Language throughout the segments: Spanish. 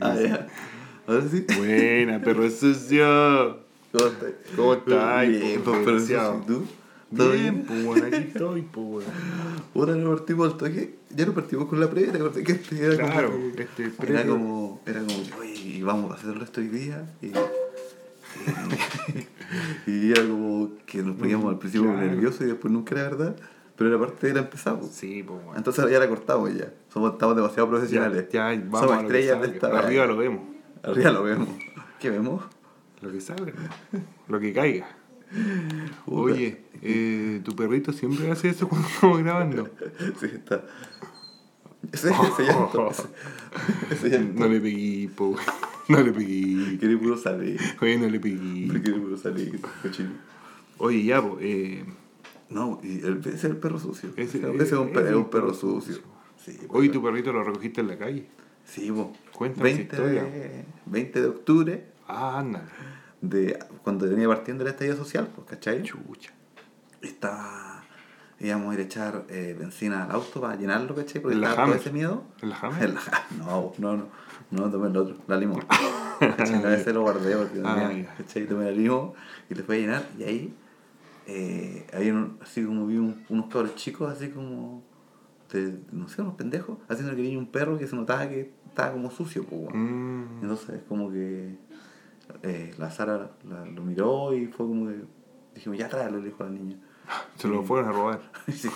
Ah, ya. Ahora sí. Buena, perro sucio. ¿Cómo estás? ¿Cómo estás? Bien, pues, desgraciado? ¿tú? ¿Todo Bien, pues bueno, aquí estoy, pues bueno. Puta, no partimos al toque. Ya no partimos con la previa, ¿te acordás que este era Claro, como... este Era como, era como, oye, vamos a hacer el resto hoy día. Y, y, y era como que nos poníamos al principio Claro. nerviosos y después nunca era verdad. Pero la parte era empezamos. Sí, pues bueno. Entonces ya la cortamos ya. Somos, estamos demasiado profesionales. Ya, ya, vamos Somos estrellas de esta Arriba lo vemos. Arriba lo vemos. ¿Qué vemos? Lo que salga. Lo que caiga. Oye, eh, tu perrito siempre hace eso cuando estamos grabando. Sí, está. Ese, ese llanto. Ese, llanto. No le pegué, po. No le pegué. Quiere puro salir. Oye, no le pegué. Quiere puro salir, cochino. Oye, ya, pues. Eh, No, y el, es el perro sucio. Ese- Ese, es, un, perro, es es un perro sucio. Sí, hoy tu perrito lo recogiste en la calle. Sí, vos. Cuéntame esa 20 historia. de, 20 de octubre, Ah, ándale. de, cuando venía partiendo la estadía social, pues, ¿cachai? Chucha. Estaba, íbamos a ir a echar eh, benzina al auto para llenarlo, ¿cachai? Porque ¿En la estaba todo ese miedo. ¿En la Hammer? En la Hammer. No, no, no. No, tomé el otro, la limón. ¿Cachai? No, ese lo guardé porque Ah, tenía. ¿cachai? Tomé la limón y le fue a llenar y ahí eh, había un- así como vi un- unos cabros chicos así como de, no sé, unos pendejos, haciendo que venía un perro que se notaba que estaba como sucio, pues, weón. Mm. Entonces como que eh, la Sara la- lo miró y fue como que dijimos, ya tráelo, le dijo a la niña. Se lo fueron a robar. Sí,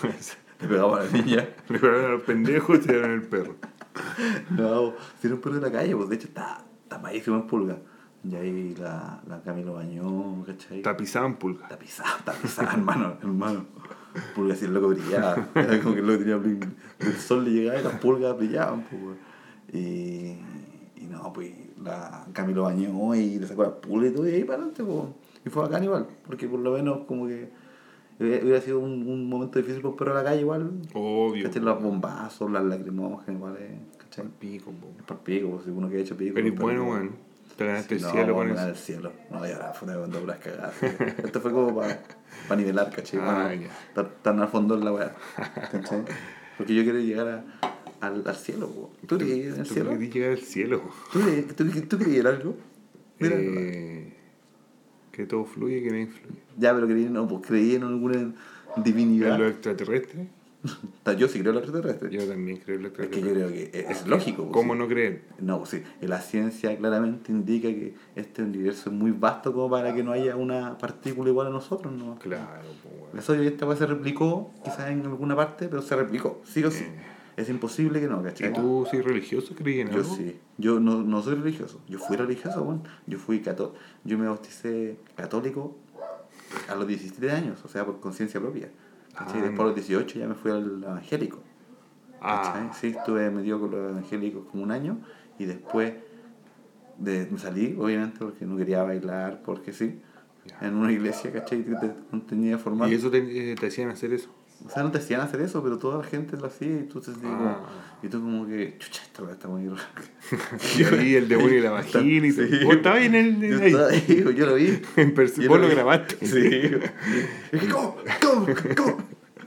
le pegamos a la niña. Le pegaron a los pendejos y se dieron el perro. No, si era un perro de la calle, pues de hecho está tapadísimo en pulga. Y ahí la, la Cami lo bañó, ¿cachai? Tapizaban pulga. Está pisada, está pisada, hermano, hermano. Pulga así el loco brillaba. Era como que el loco tenía brin- el sol le llegaba y las pulgas brillaban, pues. Y, y no, pues la Cami lo bañó y le sacó las pulgas y todo, y ahí para adelante, pues. Y fue bacán igual, porque por lo menos como que hubiera sido un, un momento difícil para un perro de la calle igual. Obvio. ¿Cachai? Los bombazos, las lacrimógenas, igual, eh, ¿cachai? Pico, po. Es por pico, pues, si uno que ha hecho pico. Pero es pero- bueno, weón. Te ganaste Sí, el no, cielo con eso. el cielo. No, ya ahora fue una cuando puras cagadas. Esto fue como para nivelar, ¿cachai? Ah, ya. estar tan al fondo en la weá. ¿Cachai? Porque yo quiero llegar a- al, al cielo, po. ¿Tú en el Tú cielo? querés llegar al cielo. ¿Tú tú, tú en algo? Mira, Eh, que todo fluye, que no influye. Ya, pero creí, no, pues creí en alguna ¿En divinidad. lo extraterrestre? Yo sí creo en lo extraterrestre. Yo también creo en lo Es que yo creo que es, es lógico. pues, ¿Cómo sí. no creer? No, pues sí, la ciencia claramente indica que este universo es muy vasto como para que no haya una partícula igual a nosotros, ¿no? Claro, pues, weón. Eso ya esta se replicó, quizás en alguna parte, pero se replicó, sí o sí. Eh. Es imposible que no, ¿Y ¿cachai? tú soy religioso? ¿Creí en Yo sí. Yo no, no soy religioso. Yo fui religioso, bueno. Yo fui católico. Yo me bauticé católico a los 17 años, o sea, por conciencia propia. ¿Cachai? Ah, Después a los 18 ya me fui al evangélico. Ah, Sí, estuve metido con los evangélicos como un año y después de, me salí, obviamente, porque no quería bailar, porque sí, en una iglesia, ¿cachai? Tenía formal. ¿y eso te, eh, te hacían hacer eso? O sea, no te hacían hacer eso, pero toda la gente lo hacía y tú, te, como, Ah. y tú como que, chucha, esta weá está muy rara. Y ahí el demonio de la vagina y. Sí. ¿Vos estabas ahí en el... Yo estaba ahí, yo lo vi. En Yo vos lo vi. grabaste. Sí. Y dije, ¿cómo? ¿Cómo? ¿Cómo?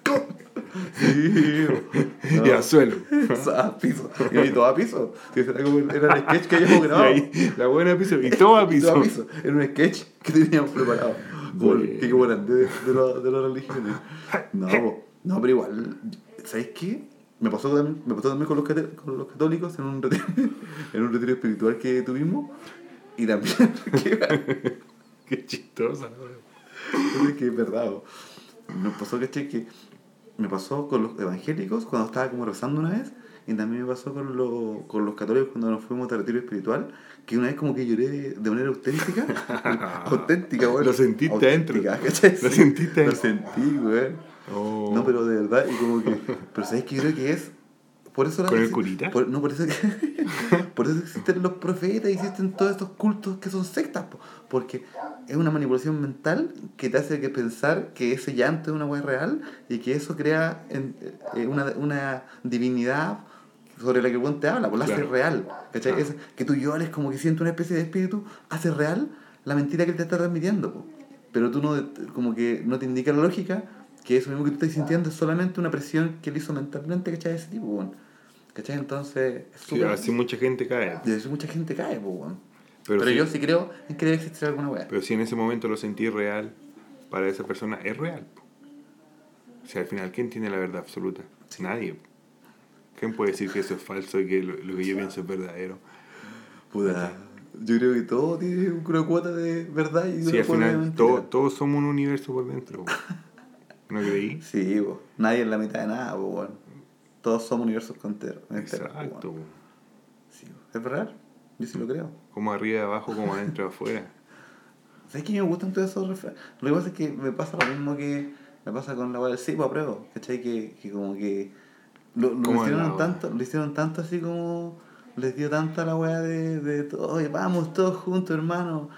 ¿Cómo? Sí. Y al suelo. A piso. Y ahí todo a piso. Era, como, era el sketch que habíamos Y grabado. ahí, la buena piso. Y todo a Y piso. todo a piso. Era un sketch que teníamos preparado. Como, Bueno. que como de, de, lo- de las religiones. No. No, pero igual, ¿sabes qué? Me pasó también, me pasó también con, los con los católicos en un, retiro, en un retiro espiritual que tuvimos. Y también, que, Qué chistosa. es verdad. Me pasó ¿cachai? que me pasó con los evangélicos cuando estaba como rezando una vez. Y también me pasó con, los con los católicos cuando nos fuimos a retiro espiritual. Que una vez como que lloré de manera auténtica. auténtica, güey. Lo sentiste adentro. ¿cachai? Lo sentiste Lo adentro. sentí, güey. Oh. No, pero de verdad, y como que. Pero ¿sabes qué creo que es? Por eso la- ¿Con el curita? por- no, por eso que- por eso existen los profetas y existen todos estos cultos que son sectas, po, porque es una manipulación mental que te hace que pensar que ese llanto es una weá real y que eso crea en- eh, una, una divinidad sobre la que el te habla, pues la hace Claro. real. ¿cachai? Claro. Es- que tú llores como que sientes una especie de espíritu, hace real la mentira que él te está transmitiendo. po. Pero tú no, como que no te indica la lógica que eso mismo que tú estás sintiendo es solamente una presión que él hizo mentalmente, ¿cachai? Ese tipo, weón. ¿Cachai? Entonces, es Sí, así mucha gente cae. y así mucha gente cae, pues, weón. Pero, Pero, si, yo sí creo en que debe existir alguna weá. pero si en ese momento lo sentí real, para esa persona es real. po. O sea, al final, ¿quién tiene la verdad absoluta? Nadie. po. ¿Quién puede decir que eso es falso y que lo, lo que yo pienso es verdadero? Puta, yo creo que todo tiene una cuota de verdad y Sí, una al cuota de final todo- todos somos un universo por dentro. ¿No creí? Sí, po. nadie es la mitad de nada, po, weón. Todos somos universos enteros. po, Exacto. po. Sí, es verdad, yo sí lo creo. Como arriba y abajo, como adentro y afuera. ¿Sabes que me gustan todos esos refranes? Lo que pasa es que me pasa lo mismo que me pasa con la del sí, pues apruebo. ¿Cachai? Que, que como que lo, lo ¿Cómo hicieron la- tanto, lo hicieron tanto así como les dio tanta la weá de, de todo, oye, vamos todos juntos, hermano.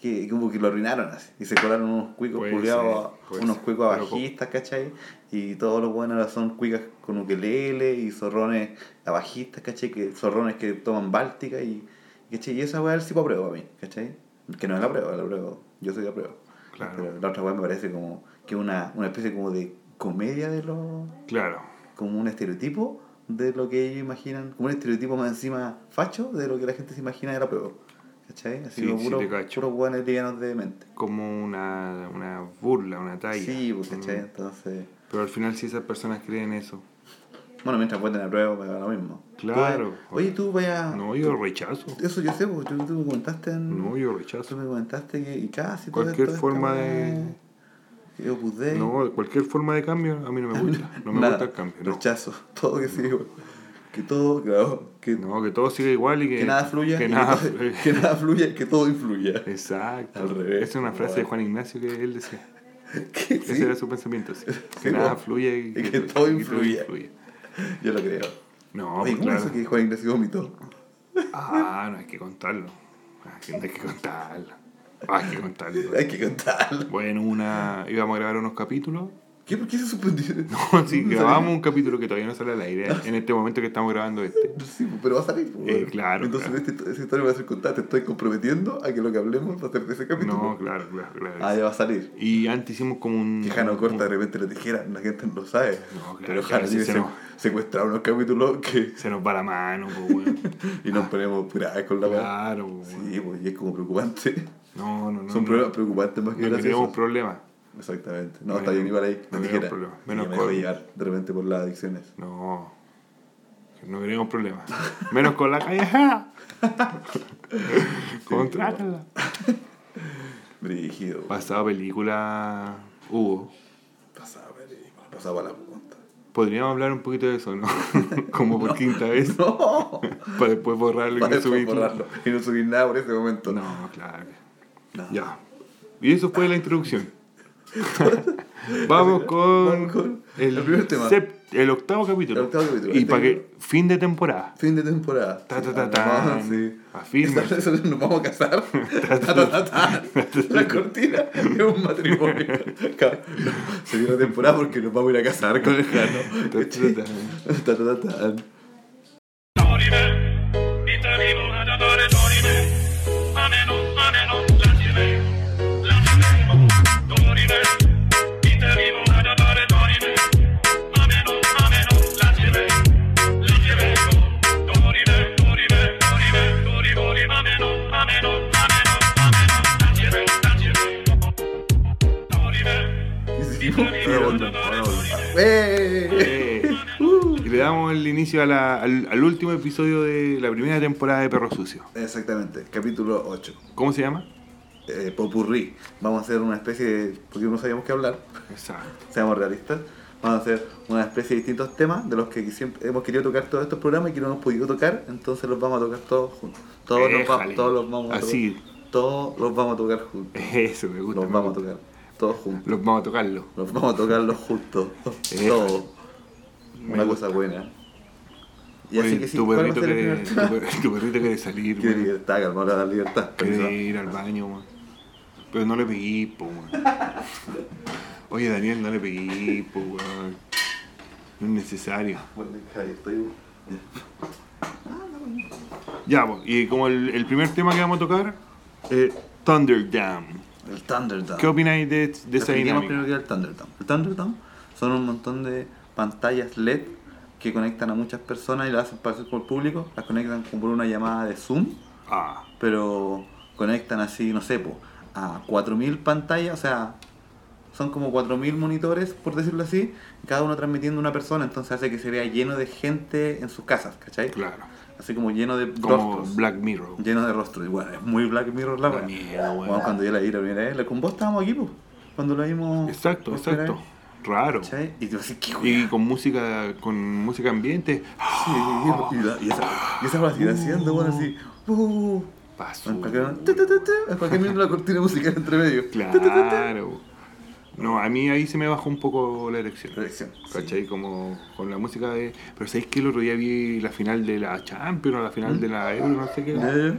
Que como que lo arruinaron así. Y se colaron unos cuicos culiados, puede unos cuicos Pero co- bajistas, ¿cachai? Y todos los buenos ahora son cuicas con ukelele y zorrones abajistas, ¿cachai? Que zorrones que toman báltica y, ¿cachai? Y esa weá sí para prueba a mí, ¿cachai? Que no es la prueba, la prueba. Yo soy la prueba. Claro. Pero la otra weá me parece como que una, una especie como de comedia de lo. Claro. Como un estereotipo de lo que ellos imaginan, como un estereotipo más encima facho de lo que la gente se imagina la prueba. ¿Cachai? Así Sí, como sí puros puros hueones livianos de mente. Como una, una burla, una talla. Sí, pues, ¿cachai? Mm. Entonces. Pero al final, si esas personas creen eso, Bueno, mientras cuenten la prueba, me lo mismo. Claro. Tú, oye, tú vayas. no, yo rechazo. Eso yo sé, porque tú, tú me comentaste en. No, yo Tú rechazo. me comentaste que y casi todo Cualquier esto, forma de- Opus Dei. No, cualquier forma de cambio a mí no me gusta. No me Nada, gusta el cambio. No. Rechazo. Todo que siga. Que todo, claro. Que, No, que todo siga igual y que, que nada fluya. Que nada que, que nada fluya y que todo influya. Exacto. Al revés. Esa es una frase de Juan Ignacio que él decía. Que Ese sí, era su pensamiento. sí. Que Sí, nada fluya y, Y que todo influya. Yo lo creo. No, Oye, pues ¿cómo claro. eso que Juan Ignacio vomitó? Ah, no hay que contarlo. Ah, No hay que contarlo. Ah, hay que contarlo. Hay que contarlo. Bueno, una íbamos a grabar unos capítulos. ¿Qué? ¿Por qué se suspendió? No, sí, grabamos un capítulo que todavía no sale al aire en este momento que estamos grabando este. Sí, pero va a salir. pues, Eh, bueno. claro, Entonces claro. este- esa historia va a ser contada. Te estoy comprometiendo a que lo que hablemos va a ser de ese capítulo. No, claro, claro, claro. Ah, ya va a salir. Y antes hicimos como un. Que Jano un- corta de repente la tijera, la gente no lo sabe. No, claro, pero Jano tiene se nos- secuestrado unos capítulos que. Se nos va la mano, pues, weón. y nos ponemos pura con la weá. Claro. Sí, pues, y es como preocupante. No, no, no. Son no. problemas preocupantes más que No graciosos. problemas. Exactamente. No, No está bien, igual ahí. no tijera. problemas. Menos me voy a de repente por las adicciones. No. No queremos problemas. Menos con la calleja. Contrátala. Brígido. Pasada película. Hugo. Pasaba, película, pasaba la punta. Podríamos hablar un poquito de eso, ¿no? Como por quinta vez. No. Para después borrarlo y Para no después subirlo. borrarlo. Y no subir nada por ese momento. No, claro. No. Ya. Y eso fue la introducción. Vamos con, Vamos con el primer tema. sep- el octavo capítulo. El octavo capítulo. Y Este para que fin de temporada. Fin de temporada. Ta, ta, ta, ta. Ah, sí. Afirma. Esta vez Nos vamos a casar. Ta, ta, ta, ta. La cortina es un matrimonio. No, Se viene la temporada porque nos vamos a ir a casar con el Jano. Ta, ta, ta. Ta, Ahora volvemos, ahora volvemos. ¡Eh! Eh, Y le damos el inicio a la- al, al último episodio de la primera temporada de Perro Sucio. Exactamente, capítulo 8. ¿Cómo se llama? Eh, popurrí. Vamos a hacer una especie de. Porque no sabíamos qué hablar, Exacto. seamos realistas. Vamos a hacer una especie de distintos temas de los que siempre hemos querido tocar todos estos programas y que no hemos podido tocar, entonces los vamos a tocar todos juntos. Todos, los, va- todos los vamos a tocar. Así. Todos los vamos a tocar juntos. Eso me gusta. Los me vamos a tocar. Todos juntos. Los vamos a tocarlo. Los vamos a tocarlos juntos. Éjale. Todos. Una cosa buena. Y Oye, así que sí, tu ¿cuál va a perrito, quiere, tu, perrito quiere salir, Quiere man. libertad, calmar la libertad. Quiere ir al baño, man. Pero no le pegué, po, man. Oye, Daniel, no le pegué, po, weón. No es necesario. Bueno, ahí estoy. Ya, pues, y como el, el primer tema que vamos a tocar, eh, Thunderdam. El Thunderdome. ¿Qué opináis de, de esa dinámica? primero qué es el Thunderdome. El Thunderdome son un montón de pantallas LED que conectan a muchas personas y las hacen parecer con el público, las conectan como por una llamada de Zoom, Ah, pero conectan así, no sé, po, a 4.000 pantallas, o sea, son como 4.000 monitores, por decirlo así, cada uno transmitiendo una persona, entonces hace que se vea lleno de gente en sus casas, ¿cachai? claro. Así como lleno de Como rostros. Black Mirror. Lleno de rostros. Igual, es muy Black Mirror la weón. Bueno, cuando yo la vi la primera vez, con vos estábamos aquí, pues. Cuando la vimos. Exacto, exacto. Raro. ¿cachai? Y así, ¿qué Y con música, con música ambiente. Sí, y, la- y esa, y esa haciendo, bueno, así. Uh, Pasó. en, cualquier, en cualquier minuto la cortina musical entre medio. Claro. No, a mí ahí se me bajó un poco la erección. La erección, sí. ¿Cachai? Como con la música de. Pero ¿sabéis que el otro día vi la final de la Champions o la final de la Euro, no sé qué? ¿Mm?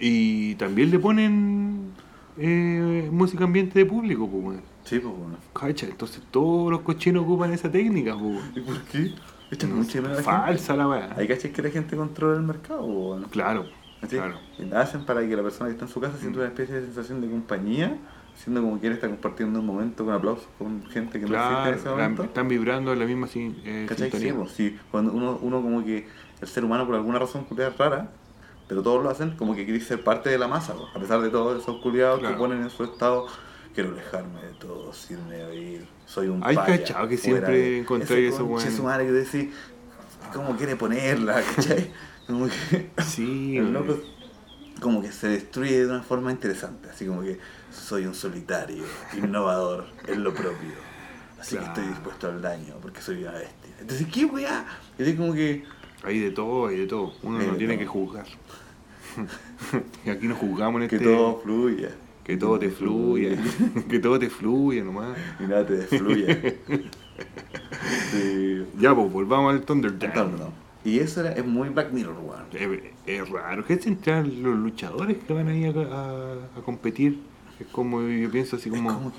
Y también le ponen eh, música ambiente de público, pues. Sí, pues bueno. ¿Cachai? Entonces todos los cochinos ocupan esa técnica, pues. ¿Y por qué? Echan mucha de menos a la Falsa la weá. Hay que que la gente controla el mercado, pues, bueno. Claro, ¿Así? claro. Hacen para que la persona que está en su casa sienta una especie de sensación de compañía, siendo como que él está compartiendo un momento con aplausos con gente que no existe en Claro, ese momento. están vibrando en la misma sin- eh, ¿Cachai? Sí, sintonía. pues, sí. Cuando uno, uno como que el ser humano por alguna razón culiada rara, pero todos lo hacen, como que quiere ser parte de la masa, pues, a pesar de todos esos culiados Claro. que ponen en su estado, quiero alejarme de todos, irme a ir, soy un Hay cachado que siempre ese eso, conche weón. su madre que decís, ¿cómo quiere ponerla? ¿Cachai? Como que... Sí, El loco como que se destruye de una forma interesante, así como que soy un solitario, innovador en lo propio. Así Claro. que estoy dispuesto al daño, porque soy una bestia. Entonces, ¿qué weá? Y así como que. Hay de todo, hay de todo. Uno Hay no tiene todo. que juzgar. y aquí no juzgamos en Que este. todo fluya. Que todo te fluya. que todo te fluya nomás. Y nada te desfluya. sí. Ya, pues volvamos al Thunderdome. Y eso era, es muy Black Mirror, weón. Es, es raro que entran los luchadores que van ahí a, a- a competir. Es como, yo pienso así Es como. como que.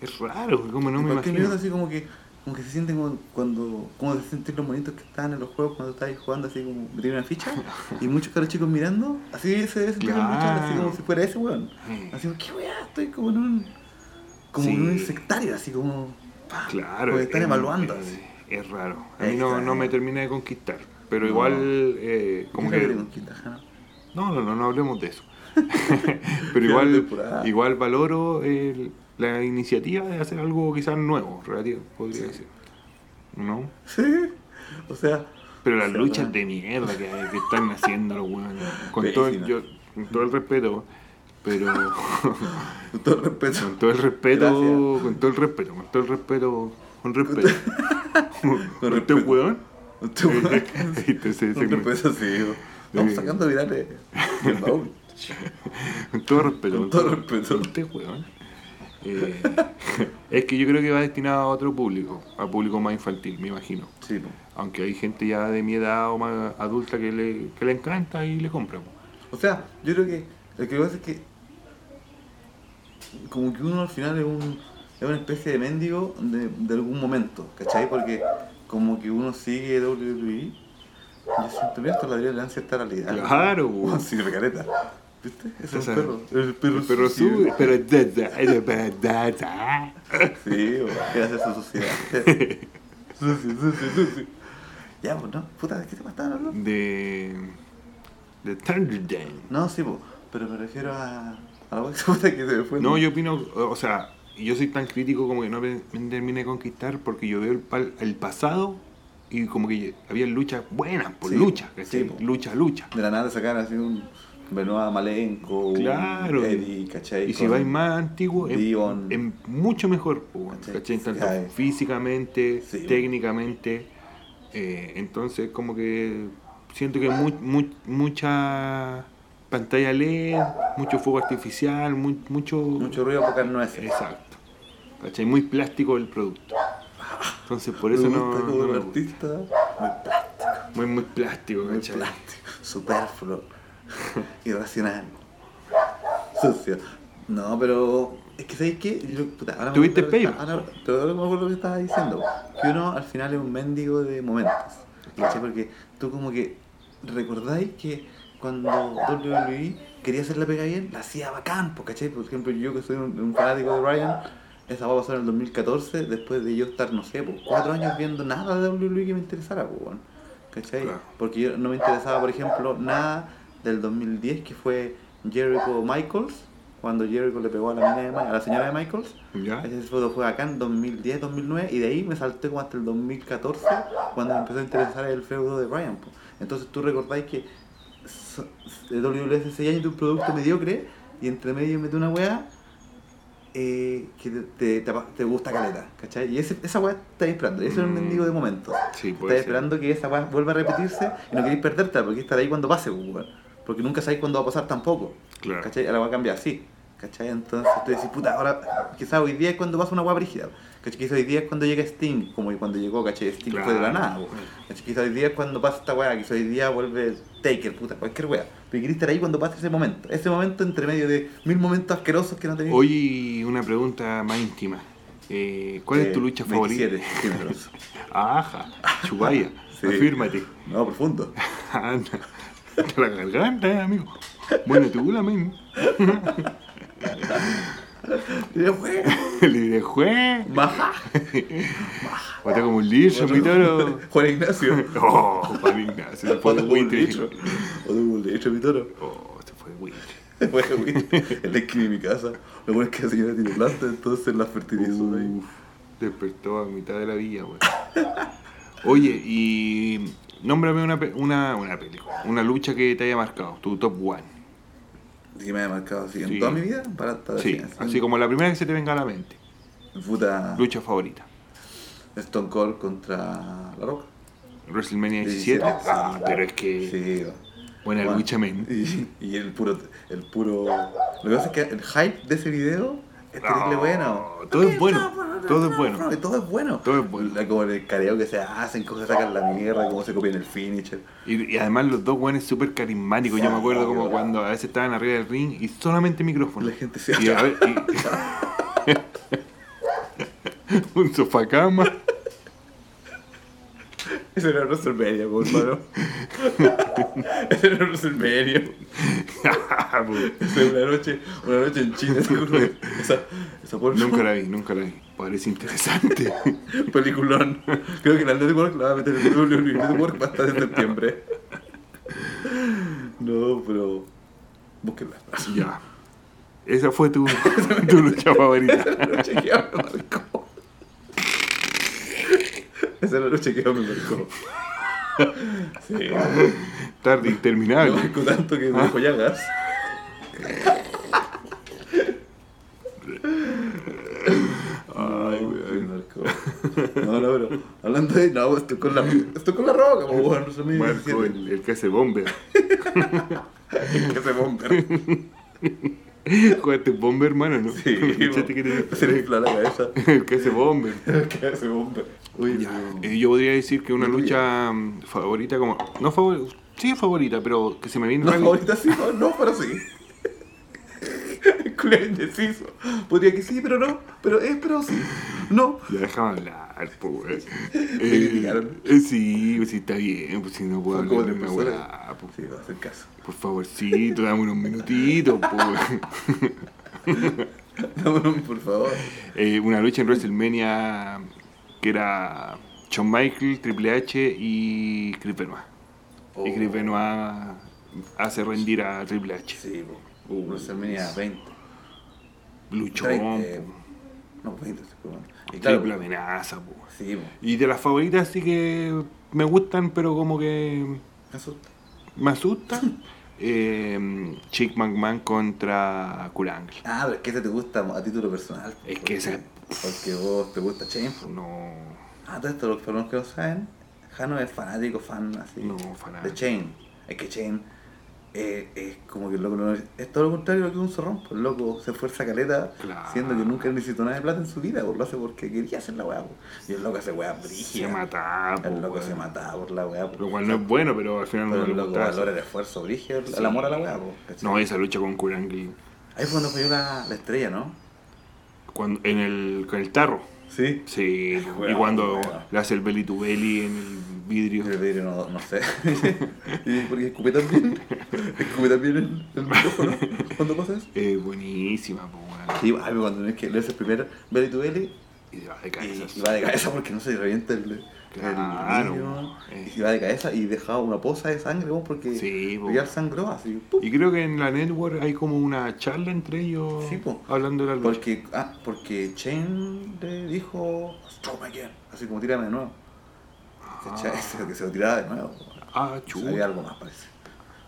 Es raro, como no me imagino. minuto así como que. Como que se sienten como cuando. Como se sienten los monitos que están en los juegos cuando estáis jugando así como tienen una ficha. y muchos caros chicos mirando. Así se debe luchador, así Claro. como si fuera ese weón. Sí. Así como, ¿qué weá? Estoy como en un. Como en un sectario, así como. Claro. Porque están es- evaluando. Es, así. es raro. A mí no, no me termina de conquistar. Pero No. igual, eh, como ¿Qué es lo que. No, no, no, no hablemos de eso. Pero igual, igual valoro el- la iniciativa de hacer algo quizás nuevo, relativo, podría decir. ¿No? Sí. O sea. Pero las luchas de mierda que, que están haciendo los weones. Con todo, el- Pésima. yo, con todo el respeto, pero. Con todo el respeto. Con todo el respeto, con todo el respeto, con todo el respeto, con respeto. Con este respeto. weón. Este. Este. Estamos Sí. sacando virales. Con todo respeto. Con todo respeto. weón. Eh, es que yo creo que va destinado a otro público, a público más infantil, me imagino. Sí, po. Aunque hay gente ya de mi edad o más adulta que le, que le encanta y le compra. po. O sea, yo creo que lo que pasa es que como que uno al final es, un, es una especie de mendigo de, de algún momento, ¿cachai? Porque como que uno sigue WWE, yo siento que esto la le dan cierta realidad. Claro, weón. sí, recareta. ¿Viste? Es Esa- un perro. El perro, El perro sube, pero da. Sí, quiere hacer su sociedad. sucio, sucio, sucio. Ya, pues no, puta, ¿de qué te estaban hablando? de de Thunderdome. No, sí, pues, pero me refiero a, a la puta que se me fue. No, yo opino, o sea, yo soy tan crítico como que no me, termine de conquistar porque yo veo el, pal- el pasado y como que había luchas buenas, por Sí, lucha, sí, po. lucha, lucha. De la nada sacar así un Benoit Malenko, Claro. Eddie, ¿cachai? Y si vais más antiguo, es, Dion. es mucho mejor, ¿Cachai? ¿cachai? Tanto Ay. físicamente, Sí, técnicamente. eh, entonces, como que siento que mu- mu- mucha pantalla LED, mucho fuego artificial, mu- mucho. Mucho ruido, pocas nueces. Exacto. ¿Cachai? Muy plástico el producto. Entonces, por eso me no. gusta como no me gusta. artista, muy plástico, Muy, muy plástico, muy ¿cachai? plástico, superfluo, irracional, sucio. No, pero es que ¿sabéis qué? Yo, puta, ¿Tuviste lo que está- ahora- me acuerdo lo que estaba diciendo. Que uno al final es un mendigo de momentos. ¿Cachai? Porque tú como que recordáis que cuando WWE quería hacer la pega bien, la hacía bacán, po, ¿cachai? Por ejemplo, yo que soy un, un fanático de Ryan, esa va a pasar en el 2014, después de yo estar, no sé, pues, cuatro años viendo nada de WWE que me interesara, pues. ¿Cachai? Claro. Porque yo no me interesaba, por ejemplo, nada del 2010, que fue Jericho Michaels, cuando Jericho le pegó a la, mina de, a la señora de Michaels. ¿Ya? Ese fue, fue acá en 2010, 2009, y de ahí me salté como hasta el 2014, cuando me empezó a interesar el feudo de Bryan. po. Entonces tú recordáis que WWE hace 6 años de un producto mediocre, y entre medio mete una weá eh, que te, te, te gusta caleta, ¿cachai? Y ese, esa weá estás esperando, y eso es un Mm. mendigo de momento. Sí, Estás ser. esperando que esa weá vuelva a repetirse y no queréis perdértela, porque estar ahí cuando pase, po, weón. Porque nunca sabéis cuándo va a pasar tampoco. Claro. ¿Cachai? Ahora va a cambiar así. ¿Cachai? Entonces tú decís, puta, ahora quizás hoy día es cuando pasa una guapa brígida. ¿Cachai? Quizás hoy día es cuando llega Sting, como cuando llegó, ¿cachai? Sting fue de la Claro. nada. ¿Cachai? Quizás hoy día es cuando pasa esta weá, quizás hoy día vuelve Taker, puta, cualquier weá. Pero querés estar ahí cuando pase ese momento. Ese momento entre medio de mil momentos asquerosos que no tenéis. Oye, una pregunta más íntima. Eh, ¿Cuál es tu Eh, lucha 27 favorita? Ajá, Chubaya, Sí. afírmate. No, profundo. Anda, la garganta, amigo. Bueno, tú la men. Y después, Le diré, jue. baja. Bota como un liso, mi toro. Juan Ignacio. Oh, Juan Ignacio, se fue de de un buitre. litro. O de un litro, mi toro. Oh, se fue de buitre. Fue güey, en la esquina de mi casa. Lo bueno es que la señora tiene planta, entonces la fertilizó ahí. Despertó a mitad de la villa, güey. Oye, y nómbrame una, una, una película, una lucha que te haya marcado, tu top one. Que me haya marcado así en Sí. toda mi vida. Para estar Sí, así como la primera que se te venga a la mente. Puta. Lucha favorita. Stone Cold contra La Roca. WrestleMania 17. 17. Ah, pero es que Sí. buena Bueno, lucha, men. Y, y el puro. El puro. Lo que pasa es que el hype de ese video es terrible No, bueno. todo es bueno, todo es bueno. Todo es bueno. Todo es bueno. Como el careo que se hacen, cómo se sacan la mierda, cómo se copian el finisher. Y, y además los dos buenos súper carismáticos. Yo me acuerdo como cuando a veces estaban arriba del ring y solamente micrófono. La gente se Y a ver, y- un sofá cama. Ese era WrestleMania, hermano. Ese era WrestleMania. Es una noche, una noche en China, que esa, esa por nunca la vi, nunca la vi. Parece interesante. peliculón. Creo que la Network la va a meter en el WWE Network va a estar en septiembre. No, pero búsquenla. ya. Esa fue tu, tu lucha favorita. Esa es la noche que me marcó. Esa es la noche que más me marcó. Sí. Tarde Me interminable. marcó tanto que me dejó llagas. Ay, güey, me marcó. No, no, pero hablando de. No, estoy con la, estoy con la roca, bueno, eso me Marco, el, el que hace bomber. Que se bomber. Jugaste bomber, hermano, ¿no? Sí, ¿Cachaste que te- se le infla la cabeza. El que hace bomber. Que hace bomber. Uy, Ya, eh, yo podría decir que una lucha mm, favorita, como. No favorita. Sí, favorita, pero que se me viene No, rápido. favorita sí, no, no, pero sí. Culero indeciso. Podría que sí, pero no. Pero es, pero sí. No. Ya déjame hablar, pues. criticaron. Eh, sí, pues sí, está bien, pues si no puedo Son hablar una personas. weá, pues. Sí, va a hacer caso. Por favorcito, dame unos minutitos, pues. Dámonos, por favor. Eh, una lucha en WrestleMania que era Shawn Michaels, Triple H y Chris Benoit. Y Chris Oh. Benoit hace rendir a Triple H. Sí, po. Uh, WrestleMania 20. Luchón, 30, eh, po. No, 20, sí, pero bueno. Y triple claro, amenaza, po. sí, po. Y de las favoritas sí que me gustan, pero como que Me asusta. me asustan. eh, Chick McMahon contra Kurt Angle. Ah, pero es que ese te gusta a título personal. po, Es que ese- Porque vos te gusta Chain. po. No, Ah, todo esto, los que no saben, Jano es fanático, fan así. no, fanático. de Chain. Es que Chain eh, es como que el loco no es, es todo lo contrario lo que un zorrón. pues, El loco se esfuerza caleta, Claro. siendo que nunca necesitó nada de plata en su vida, pues, lo hace porque quería hacer la weá. pues. Y el loco hace weá Se brígida. mataba, po, El loco weón. se mataba por la weá. pues. Lo cual no es bueno, pero al final Pero no el loco valora el esfuerzo brígido, el- Sí. el amor a la weá. pues. No, esa lucha con Kurt Angle. Ahí fue cuando falló la, la estrella, ¿no? Cuando, en el, con el tarro. Sí. Sí, y cuando le hace el belly to belly en el vidrio. El vidrio no, no sé. y porque escupe también. Escupe también el, el micrófono cuando pasa eso. Eh, buenísima, weón. mal. Sí, ay, cuando tenés que leerse el primer Belly to Belly Y va de cabeza. y va de cabeza porque no se revienta el, Claro, vidrio, eh. y va de cabeza y dejaba una poza de sangre weón, porque Sí, po. ya sangró así. ¡pum! Y creo que en la network hay como una charla entre ellos Sí, po. hablando de la lucha. Porque, ah, porque Chen le dijo, Stroke again, así como tírame de nuevo. ¿Cachai? Ah. Que se lo tiraba de nuevo. Ah, chulo. Había algo más, parece.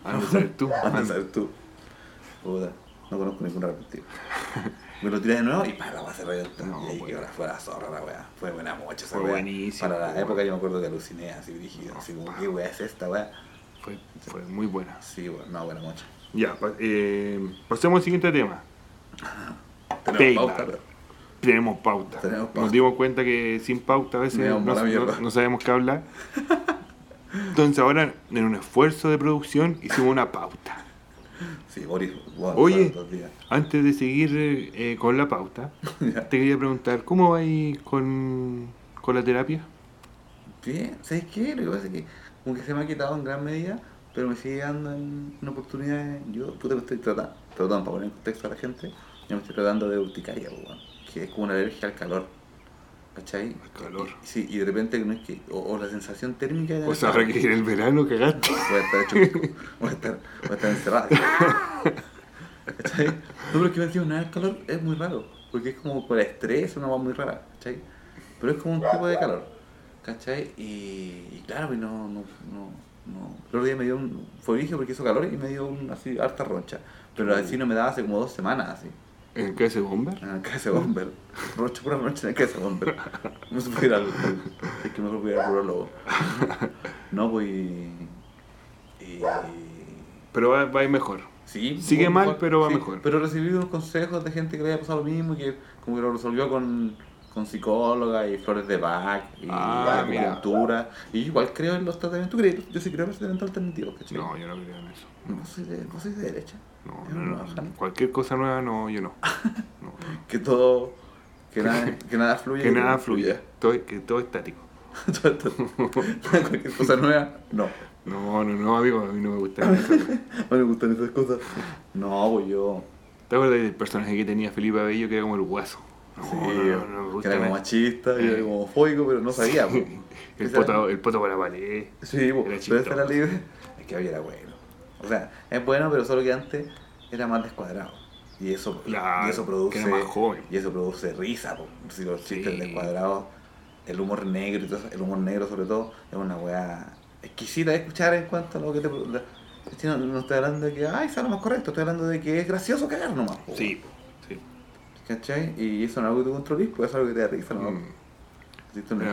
Anda a saber tú. Anda a saber tú. Puta, no conozco ningún arrepentido. Me lo tiré de nuevo y para la weá se reventó. No, y ahí bueno. que ahora fue la zorra la weá. Fue buena mocha esa Fue buenísimo, Para la época yo me acuerdo que aluciné así dirigido. Así como, ¿qué weá es esta weá? Fue, fue muy buena. Sí, weón, no, buena mocha. Ya, eh, pasemos al siguiente tema. Tenemos pauta, Tenemos pauta. Tenemos pauta. Nos dimos cuenta que sin pauta a veces no, sabemos qué hablar. Entonces ahora, en un esfuerzo de producción, hicimos una pauta. Sí, Boris, bueno, Oye, antes de seguir eh, con la pauta, te quería preguntar, ¿cómo va ahí con, con la terapia? Bien, ¿sabes qué? Lo que pasa es que como que se me ha quitado en gran medida, pero me sigue dando en, en oportunidades. Yo, puta, me estoy tratando, tratando para poner en contexto a la gente, yo me estoy tratando de urticaria, pues, weón, es como una alergia al calor. ¿Cachai? Al calor. Y- Sí, y de repente no es que, o, o la sensación térmica de O sea, que en el verano cagaste. voy a estar hecho, voy a estar, voy a estar encerrado. ¿Cachai? No, pero es que me nada el calor es muy raro, porque es como por estrés, una cosa muy rara, ¿cachai? Pero es como un tipo de calor, ¿cachai? Y, y claro, y no, no, no, no. El otro día me dio un, fue origen porque hizo calor y me dio un, así, harta roncha. Pero así no me daba hace como dos semanas, así. ¿En qué hace bomber? En el KS Bomber. Roncha pura roncha en el KS Bomber. No se puede ir al. Es que mejor voy a ir al urologo. No, pues. y- Pero va, va a ir mejor. Sí, Sigue mal, mejor. pero va Sí, mejor. Pero recibí unos consejos de gente que le había pasado lo mismo y que como que lo resolvió con, con psicóloga y flores de Bach y Ah, acupuntura. Y yo igual creo en los tratamientos. ¿Tú crees? Yo sí creo en los tratamientos alternativos, ¿cachai? No, yo no creo en eso. No soy de, no soy de derecha. No, no, no. Cualquier cosa nueva, no, yo no. Que todo. Que nada, que nada fluya. Que nada fluya. Todo, que todo estático. Todo Cualquier cosa nueva, no. No, no, no, amigo, a mí no me gusta eso. No me gustan esas cosas. No, pues yo. ¿Te acuerdas del personaje que tenía Felipe Abello que era como el guaso? No, sí, no, no, no me que era como machista y era Eh. como homofóbico, pero no sabía. pues. El poto, el poto para la pared. Sí, Era pero esa era la idea. Es que había era bueno. O sea, es bueno, pero solo que antes era más descuadrado. Y eso, Claro, y eso produce. más joven. Y eso produce risa, po. Si los chistes Sí. descuadrados, el humor negro y todo eso, el humor negro sobre todo, es una weá exquisita de escuchar en cuanto a lo que te. no, no estoy hablando de que, ay, sea lo más correcto, estoy hablando de que es gracioso cagar nomás. po. Sí, sí. ¿Cachai? Y eso no es algo que tú controles, pues es algo que te da risa, ¿no? Mm.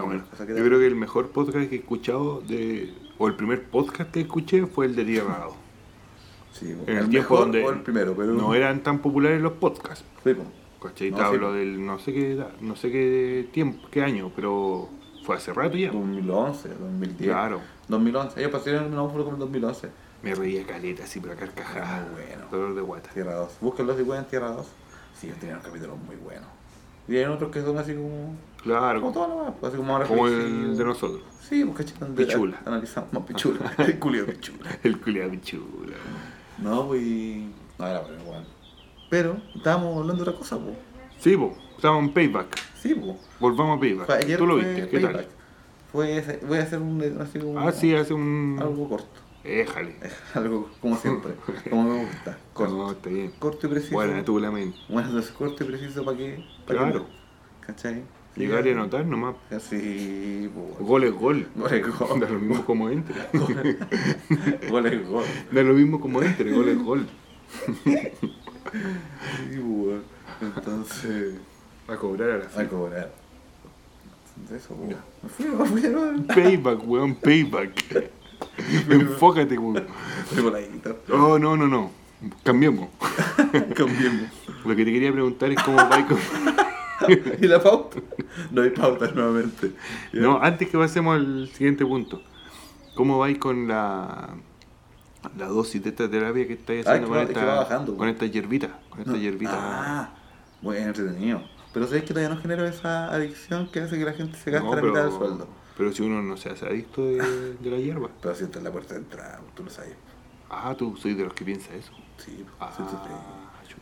Bueno. te Yo creo que el mejor podcast que he escuchado, de, o el primer podcast que escuché fue el de Tierra Dado. Sí. En el, el tiempo donde el primero, pero. no eran tan populares los podcasts. Sí. ¿Cachai? No, Te sí. hablo del no sé qué edad, no sé qué tiempo, qué año, pero fue hace rato ya. 2011, 2010. Claro. 2011. Ellos pasaron un náufrago como en 2011. Me reía caleta así, pero a carcajadas. Muy bueno. Dolor de guata. Tierra 2. Búsquenlo si pueden, Tierra 2. Sí, ellos tenían capítulos muy buenos. Y hay otros que son así como. Como Claro, todas las pues, así como más como el de nosotros. Sí, pues cachai, Pichula. Analizamos más pichula. El culio pichula. El culiado pichula. No, pues. No, era bueno, bueno. Pero estábamos hablando de otra cosa, pues. Sí, po, estábamos en Payback. Sí, pues. Volvamos a Payback. Fue- Ayer Tú lo viste, ¿qué Payback. tal? Fue ese- voy a hacer un. Así como, Ah, sí, hace un. Algo corto. Éjale. Algo como siempre. como me gusta. Corto. No, está bien. Corto y preciso. Buena tú la mente. Bueno, entonces corto y preciso para que. pa' Claro. que- ¿Cachai? Llegar y anotar nomás. Así. pues, Gol es gol. Gol es gol. Da lo mismo como entre. Gol es gol. Da lo mismo como entre, gol es gol. Sí, pues, Entonces. A cobrar a la A fin. cobrar. Entonces, eso, pues. Me fui, me fui, ¿no? Payback, weón, payback. Enfócate, weón. Oh, no, no, no. Cambiemos. Cambiemos. Lo que te quería preguntar es cómo va con... ¿Y la pauta? No hay pautas nuevamente. Ya. No, antes que pasemos al siguiente punto. ¿Cómo vais con la, la dosis de esta terapia que estáis Ah, haciendo con, va- esta, bajando. con esta hierbita? Con esta No. hierbita. Ah, bueno, entretenido. Pero sabes que todavía no genero esa adicción que hace que la gente se gaste No, la mitad del sueldo. pero si uno no se hace adicto de, de la hierba. Pero si es la puerta de entrada, tú lo sabes. Ah, tú soy de los que piensa eso. Sí, Ah,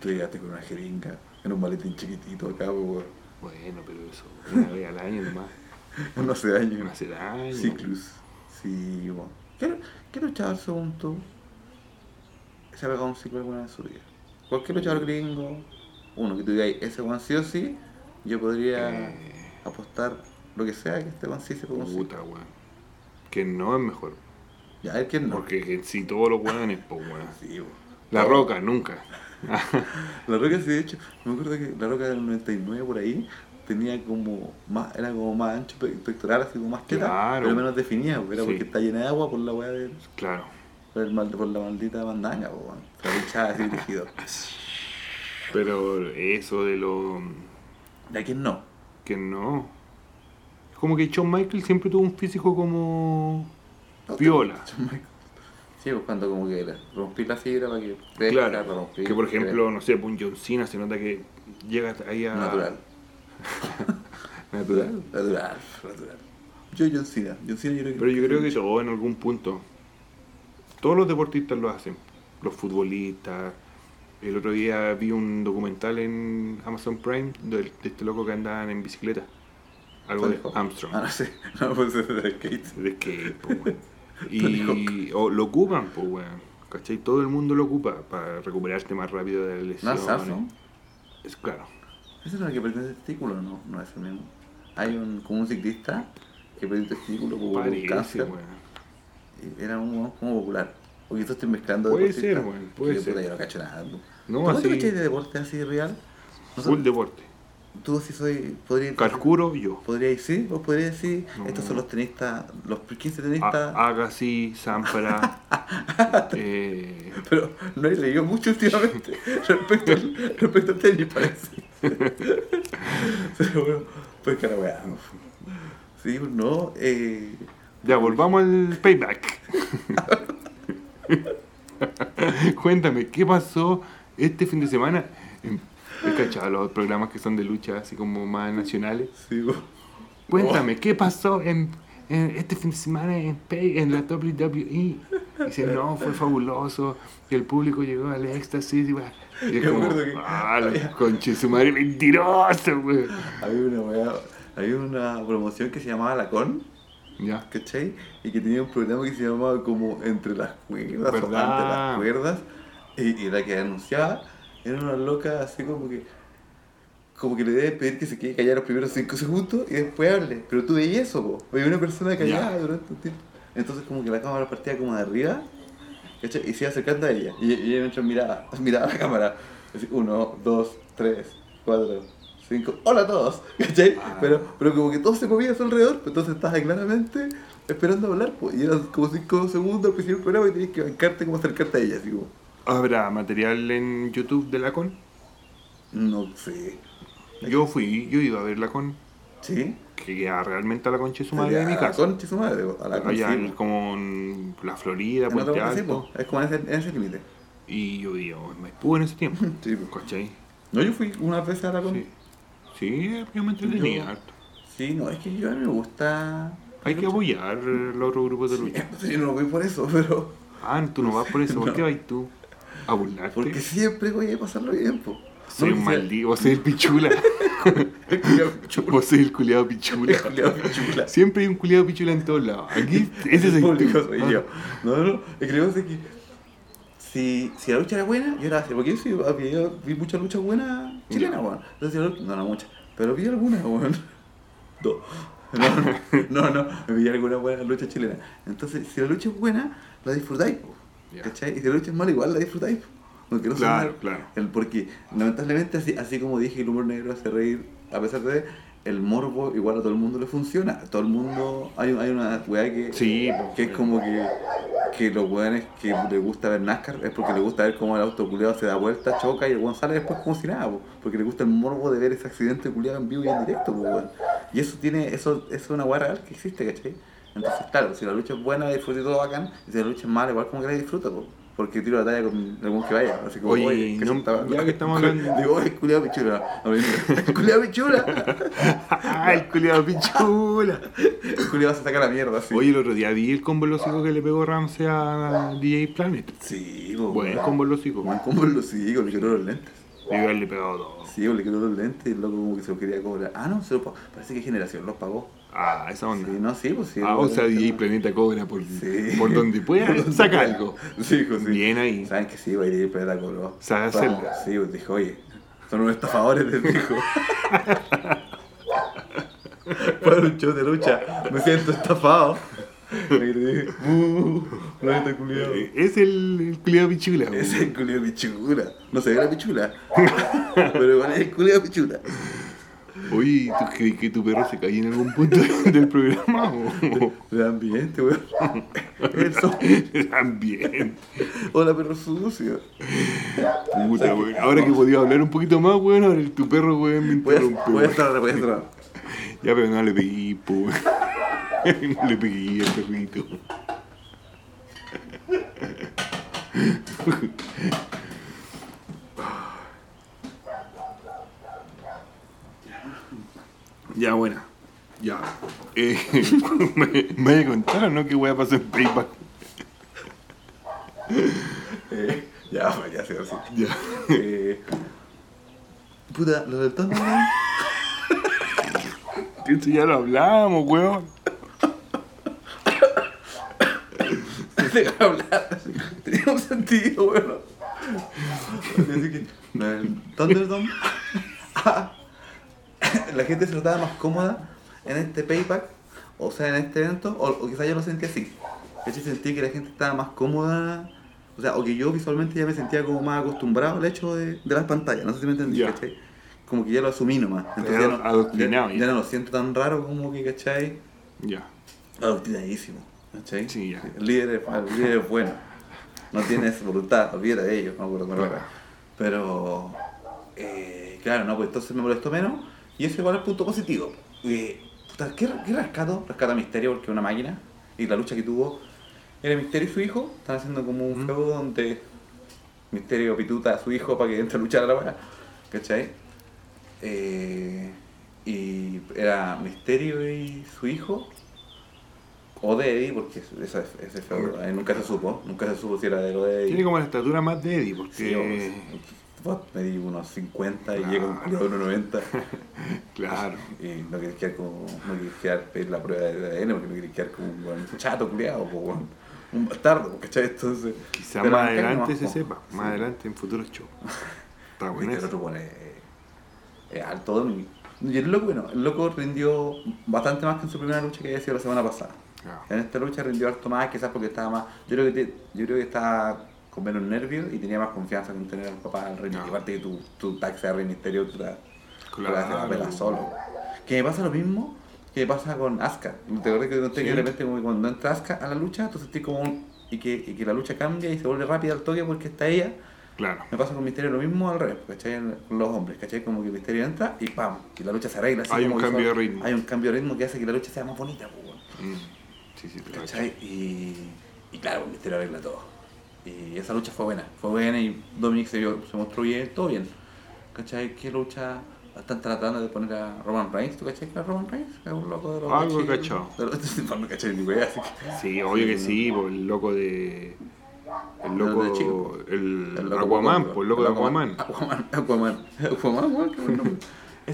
tú llegaste con una jeringa en un maletín chiquitito acá, pues, weón. Bueno, pero eso, una vez al año nomás. No hace daño. No hace daño. Ciclus. Sí, bueno. ¿Qué, qué luchador según tú se ha pegado un ciclo alguna vez en su vida? Cualquier luchador gringo, uno que tú digas, ese one sí o sí, yo podría Eh. apostar lo que sea que este one sí se pegó un ciclo. Puta, weón. Que no es mejor. Ya, es que no. Porque que si todos los weones, pues weón. Sí, bo. La roca, nunca. La Roca sí, de hecho, me acuerdo que la Roca del 99 por ahí tenía como más, era como más ancho pe- pectoral, así como más teta, Claro. pero menos definida, porque era Sí. porque está llena de agua por la weá del, Claro. por, el mal- por la maldita bandanga, po, weón. Hinchaba así. Pero eso de lo. ¿De quién no? que no. Es como que Shawn Michaels siempre tuvo un físico como. No, Michaels. Sí, pues cuando como que rompí la fibra para que crezca, la Claro. rompí, Que por ejemplo, crezca. no sé, pues un John Cena se nota que llega ahí a. Natural. Natural. Natural, natural. Yo John Cena. John Cena yo creo que... Pero yo creo que todo en algún punto. Todos los deportistas lo hacen. Los futbolistas. El otro día vi un documental en Amazon Prime de, de este loco que andaban en bicicleta. Algo de. Armstrong. Ah, no sé. No, pues es de skate. De skate, po, weón. Y o lo ocupan, pues, weón. ¿Cachai? Todo el mundo lo ocupa para recuperarte más rápido de lesiones. Lance Armstrong. Es claro. ¿Ese no es el que perdió el testículo? No, no es el mismo. Hay un, como un ciclista que perdió el testículo por un cáncer. Era un como popular. Porque esto estoy mezclando Puede ser, weón, puede ser. puta, yo no cacho nada. ¿no? No, ¿Tú cuánto así- de deporte así real? No Full deporte. Tú sí soy... Podría, Carcuro, yo. podría decir, vos podrías decir, No. estos son los tenistas, los 15 A- tenistas... Agassi, Zampara. eh, Pero no he leído mucho últimamente respecto al, respecto al tenis, parece. Pero bueno, pues cara weá. Sí, no, eh. ya, volvamos al payback. Cuéntame, ¿qué pasó este fin de semana? En- He cachado los programas que son de lucha, así como más nacionales. Sí, bo. Cuéntame, ¿qué pasó en, en este fin de semana en, Pay- en la WWE? Dice, no, fue fabuloso, que el público llegó al éxtasis. Y, va- y es Yo como, que- ah, la conche su madre mentiroso, güey. Había una había promoción que se llamaba La Con, Ya, ¿cachai? Y que tenía un programa que se llamaba como Entre las cuerdas o. Ante las cuerdas. Y, y la que anunciaba era una loca así como que. Como que le debe pedir que se quede callada los primeros 5 segundos y después hable. Pero tú veías eso, po. Había una persona callada durante un tiempo. Entonces, como que la cámara partía como de arriba ¿cachai? y se iba acercando a ella. Y, y ella miraba, miraba a la cámara. Así, uno, dos, tres, cuatro, cinco. ¡Hola a todos! ¿cachai? Ah. Pero, pero como que todo se movía a su alrededor. pues Entonces estabas ahí claramente esperando hablar. Pues, y eran como 5 segundos al principio del programa y tenías que bancarte como acercarte a ella. Así como, ¿Habrá material en YouTube de la con? no sé. Yo fui, yo iba a ver la con, ¿Sí? que queda realmente a la concha de su madre de mi A la casa. concha de su madre, a la Allá concha, en, sí, como en la Florida, En Puente sí, Alto. Es como en ese, en ese límite. Y yo vivía en Maipú en ese tiempo. Sí, po. ¿Cachai? No, yo fui una vez a la con. Sí. Sí, yo me entretenía harto. Sí, no, es que yo a mí me gusta. Hay que apoyar los otros grupos de Sí, lucha. entonces yo no voy por eso, pero. Ah, tú no vas por eso. ¿Por No. qué vas tú? A burlarte. Porque siempre voy a pasarlo bien, po. Soy No, un maldito. Vos soy el pichula. El. Vos soy el culiado pichula. El culiao pichula. Siempre hay un culiado pichula en todos lados. Aquí, ese El soy público soy Ah. yo. No, no, es que lo que es si, si la lucha era buena, yo la hacía. Porque yo, sí, había- vi muchas luchas buenas chilenas, weón. Entonces, yo, no, no muchas, pero vi algunas, weón. Dos. No, no, no, no, vi algunas buenas luchas chilenas. Entonces, si la lucha es buena, la disfrutáis, ¿cachai? Y si la lucha es mala, igual la disfrutáis, Claro, claro. el- porque lamentablemente, así, así como dije, el humor negro hace reír, a pesar de el morbo, igual a todo el mundo le funciona. A todo el mundo, hay, hay una weá que, Sí, po. que es como que, que los weones que les gusta ver NASCAR es porque les gusta ver cómo el auto culiado se da vuelta, choca y el weón sale después como si nada, po, porque le gusta el morbo de ver ese accidente culiado en vivo y en directo, po. Y eso tiene, eso, eso es una weá real que existe, ¿cachai? Entonces, claro, si la lucha es buena, disfruté todo bacán, y si la lucha es mala, igual como que la disfruto, po. porque tiro la talla con algún que vaya. Así como, Oye, oye, no- estaba- ya que estamos hablando- Digo, oye, culiado pichula. Culiado pichula. ¡Ah, el culiado pichula! El culiado se saca la mierda, así. Oye, el otro día vi el combo en los hocicos que le pegó Ramsey a DJ Planet. Sí, po, Buen combo en los hocicos. Buen combo en los sí, le quedó los lentes. Haberle pegado todo. Sí, le quedó los lentes y el loco como que se lo quería cobrar. Ah, no, se lo pagó. Parece que generación los pagó. Ah, esa onda. Sí, no, sí, pues sí. Ah, o sea, DJ Planeta cobra por, Sí. por donde pueda, saca algo. Sí, pues sí. Bien ahí. Saben que sí, va a ir Planeta cobró. Sabe hacerlo. Sí, pues dijo, oye, son unos estafadores, les dijo. Para un show de lucha, me siento estafado. ¡uh! Planeta culiado. Eh, Es el, culiado pichula. Es el culiado pichula. No se ve la pichula. Pero igual es el culiado pichula. Oye, ¿tú crees que tu perro se cae en algún punto del programa? o- El ambiente, weón. Eso. También. Hola, perro sucio. Puta, weón. Ahora que podía hablar un poquito más, weón, ahora tu perro, weón, me interrumpe. voy a estar, voy a estar. Ya, pero no le pegué, po, weón. No le pegué al perrito. Ya, buena. Ya. Eh, ¿Me, me voy a contar o no qué voy a pasar en PayPal? Eh, ya, pues, ya sé, así. Ya. Eh, puta, lo del tono. Esto ya lo hablamos, weón. Deja hablar. Tenía un sentido, weón. Así que, Thunderdome. La gente se notaba más cómoda en este payback, o sea, en este evento, o, o quizás yo lo sentí así. Hecho, sentí que la gente estaba más cómoda, o sea, o que yo visualmente ya me sentía como más acostumbrado al hecho de, de las pantallas, no sé si me entendí, Ya. ¿cachai? Como que ya lo asumí nomás. Entonces ya no, ya, ya. no lo siento tan raro como que, ¿cachai? Ya. Adoctrinadísimo, ¿cachai? Sí, ya. El líder es, el líder es bueno. No tienes voluntad, olvídate de ellos, no me acuerdo. Pero, eh, claro, no, pues entonces me molestó menos. Y eso igual es punto positivo. Eh, puta, ¿qué, ¿Qué rescato? Rescata Misterio porque es una máquina. Y la lucha que tuvo era Misterio y su hijo. Están haciendo como un feudo donde Misterio pituta a su hijo para que entre a luchar a la weá. ¿Cachai? Eh, y era Misterio y su hijo. O de Eddie, porque ese, ese feudo eh, nunca se supo. Nunca se supo si era de lo de Eddie. Tiene como la estatura más de Eddie, porque. Sí, vos, medí unos 50 y llega un culiao de 1,90. Claro. Y no querés quedar como. No querés quedar pedir la prueba de ADN porque no querés quedar como un chato culiado, weón. Un bastardo, ¿cachai? Entonces. Quizás pero más adelante se sepa. Sí. Más adelante en futuros shows. Está bueno el otro es alto. Domi. Y el loco, bueno, el loco rindió bastante más que en su primera lucha que había sido la semana pasada. Claro. En esta lucha rindió harto más, quizás porque estaba más. Yo creo que, te- yo creo que estaba con menos nervios y tenía más confianza con tener al papá al Rey No. Misterio. Aparte que tu, tu tag sea Rey Misterio, tú la, Claro. la haces la pela solo. Que me pasa lo mismo que me pasa con Asuka. ¿Te acuerdas que Sí. que de repente como que cuando entra Asuka a la lucha, tú sentís como un. Y que, y que la lucha cambia y se vuelve rápida al toque porque está ella. Claro. Me pasa con Misterio lo mismo al revés, ¿cachai? Con los hombres, ¿cachai? Como que Misterio entra y ¡pam! Y la lucha se arregla. así Hay como un cambio son- de ritmo. Hay un cambio de ritmo que hace que la lucha sea más bonita, pues. Mm. Sí, sí. ¿Cachai? Y, y claro, Misterio arregla todo. Y esa lucha fue buena, fue buena y Dominic se, vio- se mostró bien, todo bien. ¿Cachai? ¿Qué lucha? Están tratando de poner a Roman Reigns, ¿tú cachai que era Roman Reigns? Es un loco de los Algo No cachai ni wea, así que... Sí, obvio que sí, por el loco de. El loco. de Chico. El, El loco Aquaman, Aquaman, por el loco de Aquaman. Aquaman, Aquaman, Aquaman,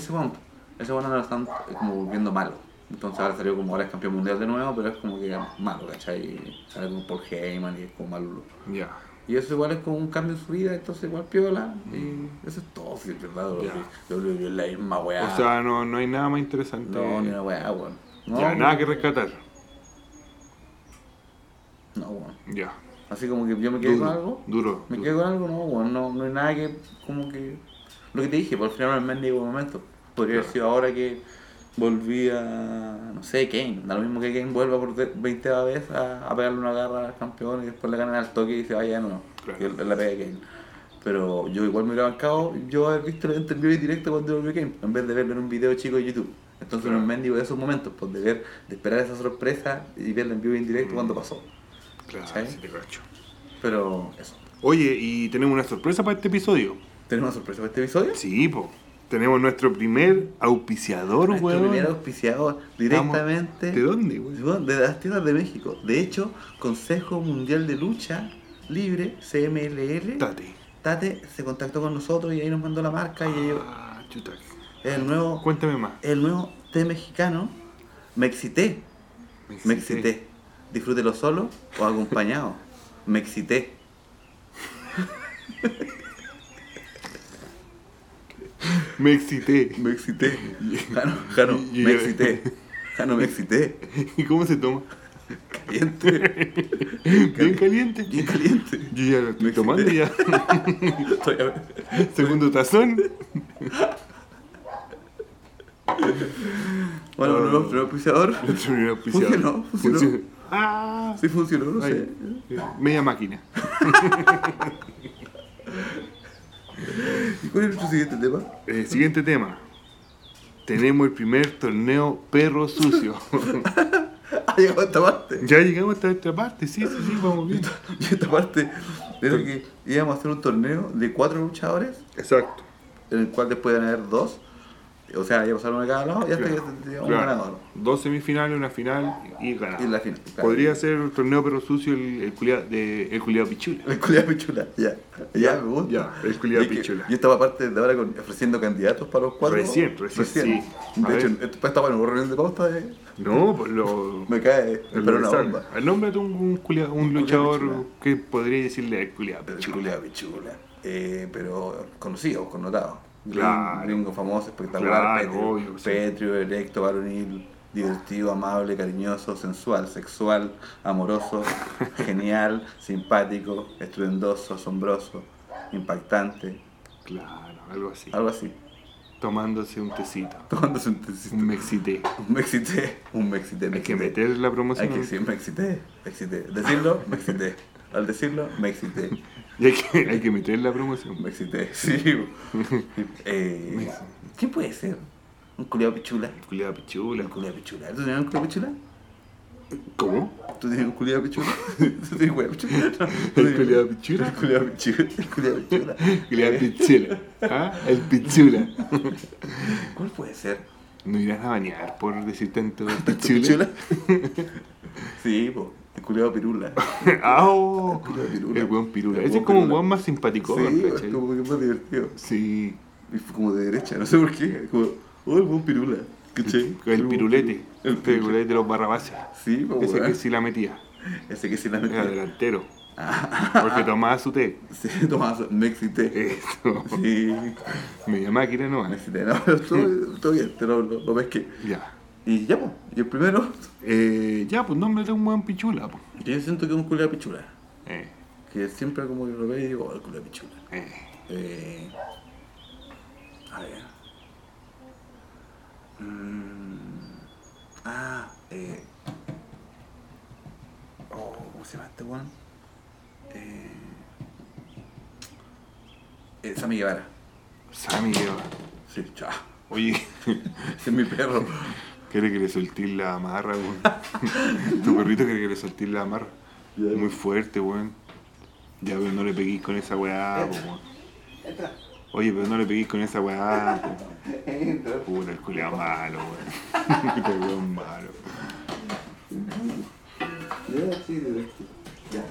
volviendo malo. Entonces ahora salió como ahora es campeón mundial de nuevo, pero es como que malo, ¿cachai? Y Sale como Paul Heyman y es como malo. Ya. Y eso igual es como un cambio en su vida, entonces igual piola. Y eso es todo, si es verdad. Ya. WWE es la misma weá. O sea, no, no hay nada más interesante. no, ni una weá, weón. No, ya, nada que rescatar. No, weón. Ya. Así como que yo me quedé Duro, con algo. duro. Me quedo con algo, no, bueno, no, no hay nada que, como que, lo que te dije, por el final no es mendigo momento. Podría haber sido ahora que volví a, no sé, Kane, da lo mismo que Kane vuelva por 20 vez a, a pegarle una garra al campeón y después le ganan al toque y se vaya. Claro. Él, él la pega Kane. Pero yo igual me hubiera bancado, yo haber visto el en directo cuando volvió Kane, en vez de verlo en un video chico de YouTube. Entonces no es mendigo de esos momentos, pues de ver, de esperar esa sorpresa y verlo en vivo en directo Mm. cuando pasó. Claro, sí te cacho. Pero eso. Oye, y tenemos una sorpresa para este episodio. ¿Tenemos una sorpresa para este episodio? Sí, po. Tenemos nuestro primer auspiciador, Nuestro weón. primer auspiciador directamente ¿De dónde, weón? De las tierras de México. De hecho, Consejo Mundial de Lucha Libre, CMLL, Tate. Tate se contactó con nosotros y ahí nos mandó la marca y ellos- Ah, chuta. el nuevo, Cuéntame más. el nuevo té mexicano. Me excité, me excité. Disfrútelo solo o acompañado. Me excité. Me excité. Me excité. Jano, Jano, Y- me excité. Jano, me excité. ¿Y cómo se toma? Caliente. Bien caliente. Bien caliente. Yo ya lo estoy Me tomando excité. ya. Todavía- Segundo tazón. Bueno, Oh. nuevo nuevo auspiciador. Nuestro primer auspiciador. Funcionó, funcionó. Ah, Sí funcionó, no sé. Media máquina. ¿Y cuál es nuestro siguiente tema? Eh, siguiente tema. Tenemos el primer torneo perro sucio. Ah, llegó a esta parte. ya llegamos hasta esta parte, sí, sí, sí, vamos bien. Y esta parte era que íbamos a hacer un torneo de cuatro luchadores, Exacto. en el cual después a haber dos. O sea, ya pasaron de cada lado y hasta que un Claro. ganador. Dos semifinales, una final y ganar. Y la final. claro. Podría ser el torneo perro sucio el, el culiao de el culiao pichula. El culiado pichula, ya. Ya, me gusta. Ya, el es que pichula. Yo estaba aparte de ahora con- ofreciendo candidatos para los cuatro. Recién, recién, sí. A De hecho, esto estaba en una reunión de pauta de. No, pues lo. Me cae, el pero una bomba. El nombre de un, un, culiao- un luchador pichula. que podría decirle el culiao El pichula. culiado pichula. Eh, pero conocido, connotado. Claro. Gringo famoso, espectacular, Claro, pétreo, obvio, sí. pétreo, erecto, varonil, divertido, amable, cariñoso, sensual, sexual, amoroso, genial, simpático, estruendoso, asombroso, impactante, Claro, algo así. algo así. Tomándose un tecito. Tomándose un tecito. Un mexité. Un me excité, un me excité, me Hay que meter la promoción. Hay que decir, me excité, me excité. Decirlo, me excité. Al decirlo, me excité. Y hay que, hay que meter la promoción. Me excité, sí. eh, ¿Qué puede ser? ¿Un culiado pichula? Culiao pichula. ¿Un culiado pichula? ¿Tú tienes un culiado pichula? ¿Cómo? ¿Tú tienes un culiado pichula? ¿Tú tienes culiado pichula? ¿El culiao pichula? El culiado pichula. El culiado pichula. Pichula. ¿Ah? El pichula. ¿Cuál puede ser? ¿No irás a bañar por decir tanto ¿Tu pichula? Sí, po. El culiado pirula. ¡Ah! oh! El culiao pirula. El buen pirula. El Ese es como un buen más simpático, Sí, es como que es más divertido. Sí. Y fue como de derecha, no sé por qué. Como, oh, el buen pirula. ¿Cachai? El pirulete. El El pirulete de los barrabases. Sí, po, Ese weón. que sí la metía. Ese que sí la Era metía. delantero. Porque tomaba su té. Sí, Tomás, me excité. Eso. Sí, Media máquina no me excité. No, estuvo, estuvo bien, te lo, lo, lo pesqué. Ya. Y ya, pues. Y el primero, Eh, ya, pues nombre de un buen pichula. Pues. yo siento que es un culiado pichula. Eh, Que siempre como que lo veo y digo, oh, el culiado pichula. eh. Eh, a ver. Mm, ah, eh. Oh, ¿cómo se llama este weón? Eh. eh, Sammy Guevara. Sammy Guevara. Sí, chao. Oye, Ese es mi perro. quiere que le soltís la amarra, weón. tu perrito quiere que le soltís la amarra. Muy fuerte, weón. Ya, pero no le peguís con esa weá, weón. Entra. Oye, pero no le peguís con esa weá. Puta, el culiao malo, weón. Puta, el weón malo. Ya, sí, de este. Ya.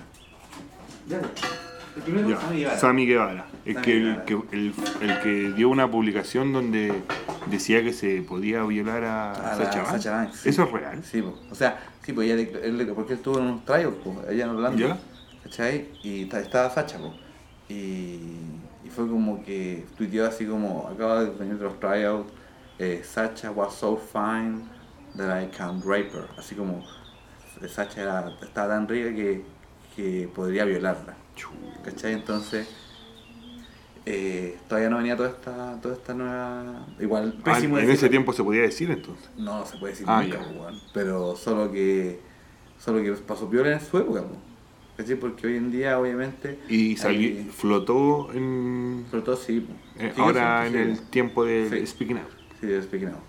Ya. El primero Ya, Sammy Guevara. Sammy Guevara. El Sammy que, el, que, el, el que dio una publicación donde decía que se podía violar a, A Sacha Banks. Sacha Banks, sí. Eso es real. Sí, po. o sea, sí, pues ella, él, porque él estuvo en unos tryouts, po, allá en Orlando, ¿Ya? ¿cachai? Y ta- estaba Sacha, po. Y, y fue como que tuiteó así como, acaba de venir de los tryouts, eh, Sacha was so fine that I can rape her, así como eh, Sacha era, estaba tan rica que, que podría violarla. ¿Cachai? Entonces... eh, todavía no venía toda esta, toda esta nueva. Igual, Ah, en ese tiempo se podía decir entonces. No, no se puede decir Ah, nunca, weón. Pero solo que. Solo que pasó peor en su época, po. ¿Cachai? Porque hoy en día, obviamente. Y salió, hay- flotó en, todo sí. eh, ahora en el sí, tiempo de Sí. Speaking Out. Sí, de Speaking Out.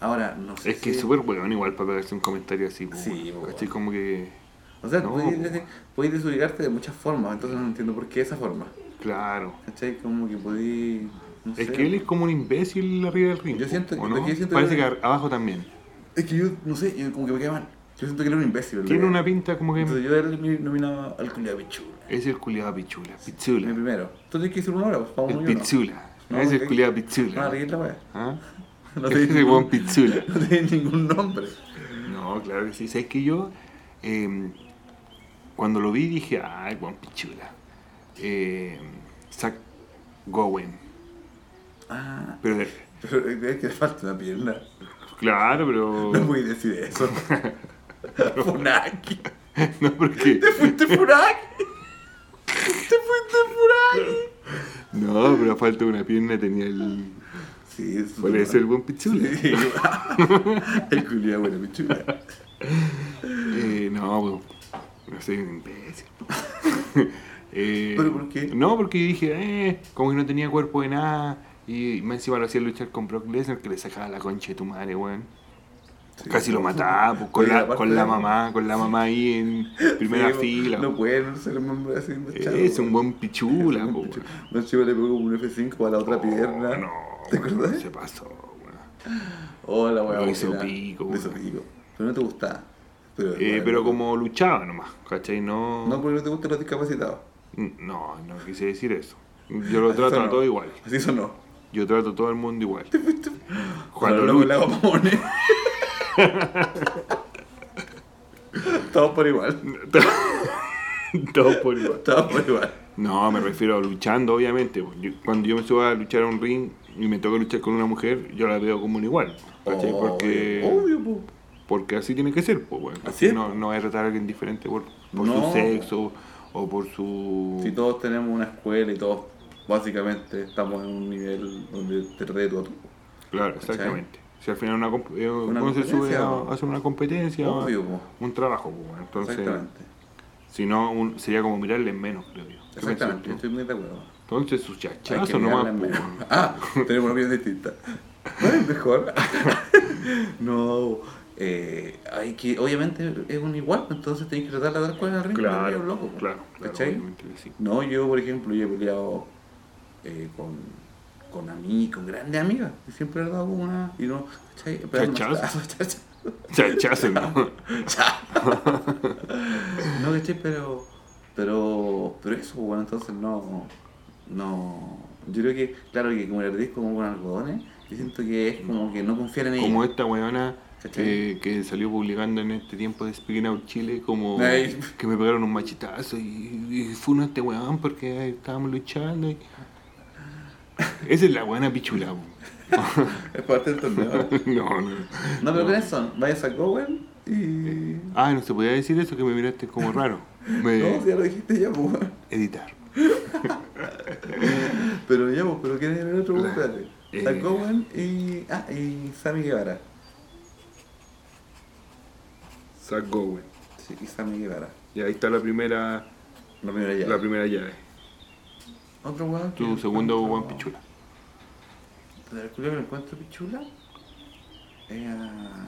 Ahora, no sé. Es que si- es súper bueno igual para pegarse un comentario así. Sí, weón. Como que... O sea, No, podéis, desubicarte de muchas formas, entonces no entiendo por qué esa forma. Claro. ¿Cachai? Como que podéis. No Es sé. que él es como un imbécil arriba del ring. Yo siento- ¿o no? que yo siento Parece que- que abajo también. Es que yo, no sé, yo como que me queda mal. Yo siento que era un imbécil. Tiene una pinta como que Entonces yo a él me nominaba al culiado pichula. es el culiado pichula. Mi Pichula. primero. Tú tienes que decir una hora, pues, para El pichula. No, es el que- culiado No, pichula. reír la wea. ¿Ah? No Es tiene el buen ningún, pichula. no tiene ningún nombre. No, claro que sí. ¿Sabes que yo, eh, cuando lo vi, dije, ay, buen pichula. Eh, Zach Gowen. Ah, Pero, de- pero es que le falta una pierna. claro, pero. No voy a decir eso. Funaki. no, porque. ¿Te fuiste Funaki? ¿Te fuiste Funaki? No, pero falta una pierna tenía el. Sí, es Puede ser el buen pichula. Sí. el culiado bueno pichula. Eh, no, pues, no soy un imbécil. Eh, ¿Pero por qué? No, porque dije, eh, como que no tenía cuerpo de nada. Y más encima lo hacía luchar con Brock Lesnar, que le sacaba la concha de tu madre, weón. Sí, Casi lo no, mataba, pues, con, la, con la mamá, con la mamá ahí en primera Sí, fila. No pueden ser miembros así. machado. es un buen pichula, un chivo le pegó un F5 a la otra pierna. Oh, No, ¿Te acuerdas? Se pasó, weón. Hola, weón. Lo hizo pico, Lo hizo pico. Pero no te gustaba. Pero, Eh, bueno, pero como luchaba nomás, ¿cachai? No, No, porque no te gustan los discapacitados. no, no quise decir eso. Yo lo Así trato a todo igual. Así sonó. Yo trato a todo el mundo igual. Cuando Cuando luego lucho- le hago mamones. Todos por igual. todo por igual. Todos por igual. No, me refiero a luchando, obviamente. Yo- cuando yo me subo a luchar a un ring y me toca luchar con una mujer, yo la veo como un igual. ¿Cachai? Porque, Obvio, po. Porque así tiene que ser, pues, bueno. Así es, no, no a tratar a alguien diferente por, por No. su sexo o por su. Si todos tenemos una escuela y todos básicamente estamos en un nivel donde te tú a tú. Claro, ¿Cachai? exactamente. Si al final una, eh, Una uno se sube a, a hacer una competencia, Obvio, un trabajo, pues. Entonces, Exactamente. si no, un- sería como mirarle en menos, creo yo. ¿Qué piensas Exactamente, yo estoy muy de acuerdo. Entonces, que chachazos nomás. Ah, tenemos una opinión distinta. No es mejor. no, eh, hay que, obviamente es un igual, entonces tenés que tratar de dar cuál es el ring. Claro, es loco, claro, claro, que sí. No, yo por ejemplo, yo he peleado eh, con, con amigos, con grandes amigas, y siempre he dado una, y no, ¿cachai? Chachazo. ¿no? no, ¿cachai? Pero, pero, pero eso, bueno, entonces no, no, yo creo que, claro que como el disco como con algodones, yo siento que es como que no confiar en ella. Como esta weona Eh, que salió publicando en este tiempo de Speaking Out Chile, como Ay. que me pegaron un machetazo y, y fue uno este weón porque estábamos luchando. y- Esa es la buena pichula. Es parte del torneo. no, no. No, pero ¿quiénes son? Vayas a Cowen y... Ah, no se podía decir eso que me miraste como raro. Me... No, si ya lo dijiste ya, pues. Editar. Pero ya, pues, pero ¿quién es el otro? Espérate. eh. Y... Ah, y Sammy Guevara. Zach Gowen. Sí, y Sammy Guevara. Y ahí está la primera, La primera ya. la primera llave. Otro weón. que Tu segundo buen pichula. De la culia que lo encuentro pichula. Es a. ¿a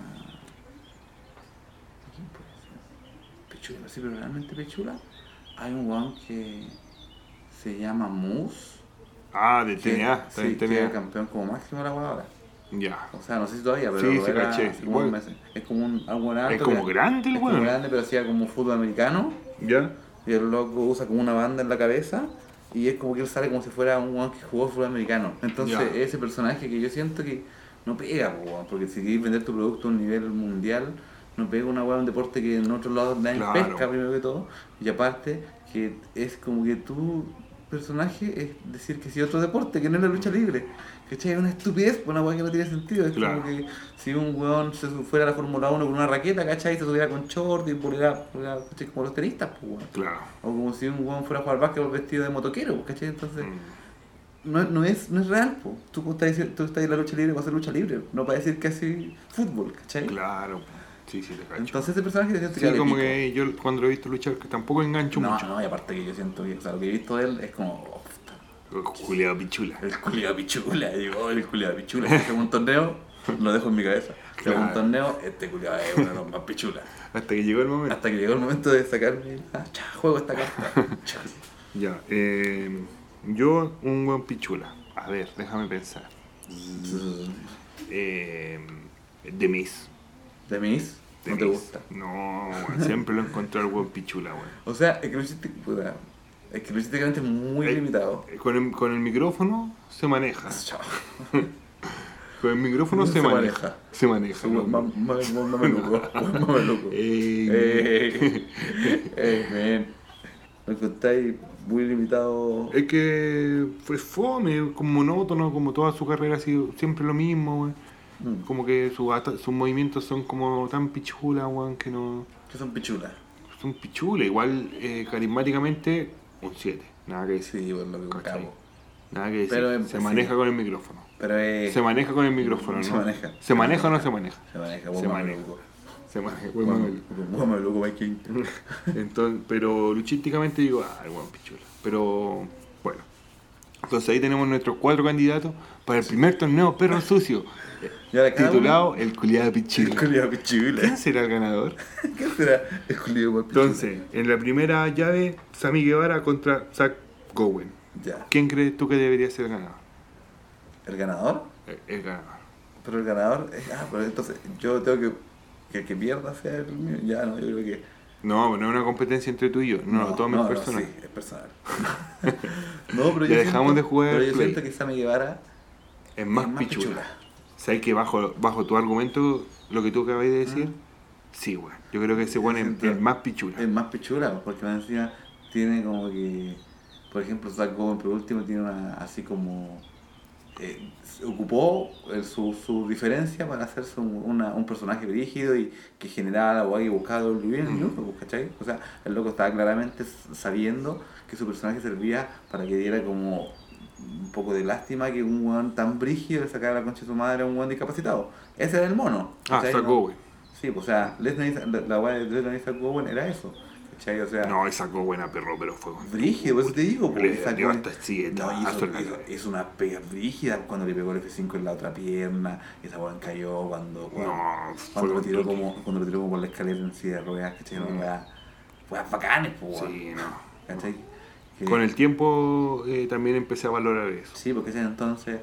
quién puede ser? Pichula, sí, pero realmente pichula. Hay un weón que se llama Moose. Ah, de Que, TNA. Está sí, que es TNA. campeón como máximo de la weá Ya. O sea, no sé si todavía, pero Sí, sí, caché. como. Es como un algo alto. Es como grande el es como weón. grande, pero hacía como fútbol americano. ¿Ya? Y el loco usa como una banda en la cabeza. Y es como que él sale como si fuera un weón que jugó fútbol americano. Entonces, ese personaje que yo siento que no pega, weón, porque si quieres vender tu producto a un nivel mundial, no pega una weá un deporte que en otros lados nadie Claro. pesca, primero que todo. Y aparte, que es como que tu personaje es decir que si otro deporte, que no es la lucha libre. ¿Cachai? Es una estupidez, una weá que no tiene sentido. Es Claro. como que si un weón se fuera a la Fórmula 1 con una raqueta, ¿cachai? Se subiera con short y ¿cachai? como los tenistas, pues, weón. Claro. O como si un weón fuera a jugar básquetbol vestido de motoquero, ¿cachai? Entonces, Mm. no, no, es, no es real, po. Tú estás, diciendo- tú estás en la lucha libre para hacer lucha libre, no para decir que así fútbol, ¿cachai? Claro. Sí, sí, te cacho. Entonces ese personaje yo siento Sí, que como pico. que yo cuando lo he visto luchar, que tampoco engancho No, mucho. no, y aparte que yo siento que, o sea, lo que he visto de él es como, oh, puta, Juliado Pichula. El culiado pichula, digo, el culiado pichula. Si un torneo, lo dejo en mi cabeza. Si un torneo, este culiado es uno de los más pichulas. Hasta que llegó el momento. Hasta que llegó el momento de sacarme. Ah, cha, juego esta carta. Ya, eh, yo un buen pichula. A ver, déjame pensar. Eh, de mis. ¿De mis? De ¿No te gusta? No, weón, siempre lo encontré al buen pichula, weón. O sea, es que lo hiciste, puta, es que lo hiciste realmente muy Eh, limitado. Con el, con el micrófono se maneja. Chao. Con el micrófono se, Se maneja. maneja. Se maneja. Más mameluco. Mameluco. Ey. Eh, eh, man. Lo encontráis muy limitado. Es que fue fome, como monótono, como toda su carrera ha sido siempre lo mismo, weón. Mm. Como que su sus movimientos son como tan pichula, weón, que no. Que son pichulas. Son pichula. Igual, eh, carismáticamente, un 7. Nada que decir. Sí, por lo que. Nada que decir. Pero, se maneja con el micrófono. Pero. Se maneja con el micrófono, ¿no? Se maneja. ¿Se maneja o no se maneja? Se maneja, Se maneja. Se maneja. buen mameluco. Entonces, pero luchísticamente digo, ah, el buen pichula. Pero bueno. Entonces ahí tenemos nuestros cuatro candidatos para el primer torneo Perro Sucio. Y ahora cada Titulado El culiado uno- El pichula. culiado pichula. ¿Quién será el ganador? ¿Qué será? El culiado pichula. Entonces, en la primera llave, Sammy Guevara contra Zach Gowen. Ya. ¿Quién crees tú que debería ser el ganador? ¿El ganador? El, el ganador. Pero el ganador. es- Ah, pero entonces yo tengo que. Que el que pierda sea el mío. Ya, no, yo creo que. No, no es una competencia entre tú y yo. No, tomes no, personal. sí, es personal. no, pero yo Ya dejamos siento- de jugar Pero yo Play. siento que Sammy Guevara Es más, es más pichula. pichula. ¿Sabes que bajo, bajo tu argumento, lo que tú acabas de decir? Sí, weón. Yo creo que ese weón es, es más pichula. es más pichula, porque más encima tiene como que. Por ejemplo, Zack Gowen, por último, tiene una. Así como. eh, ocupó eh, su, su diferencia para hacerse un, una- un personaje rígido y que generaba la weá que buscaba WWE en el pues, ¿cachai? O sea, el loco estaba claramente sabiendo que su personaje servía para que diera como un poco de lástima que un weón tan brígido le sacara la concha de su madre a un weón discapacitado. Ese era el mono. Ah, No- Gowen. Sí, pues, o sea, la, weá de Lesnar y Zack Gowen era eso. ¿Cachai? O sea, No, sacó buena perro, pero fue con- brígido, por eso te digo. Porque No, cabeza. hizo una pega brígida cuando le pegó el F5 en la otra pierna. Esa weón cayó cuando. cuando, No, cuando lo tiró como Cuando lo tiró como por la escalera en silla de ruedas, ¿cachai? Mm. No, weá. Weas bacanes, pues. Sí, no. ¿Cachai? Que- Con el tiempo eh, también empecé a valorar eso. Sí, porque ese entonces.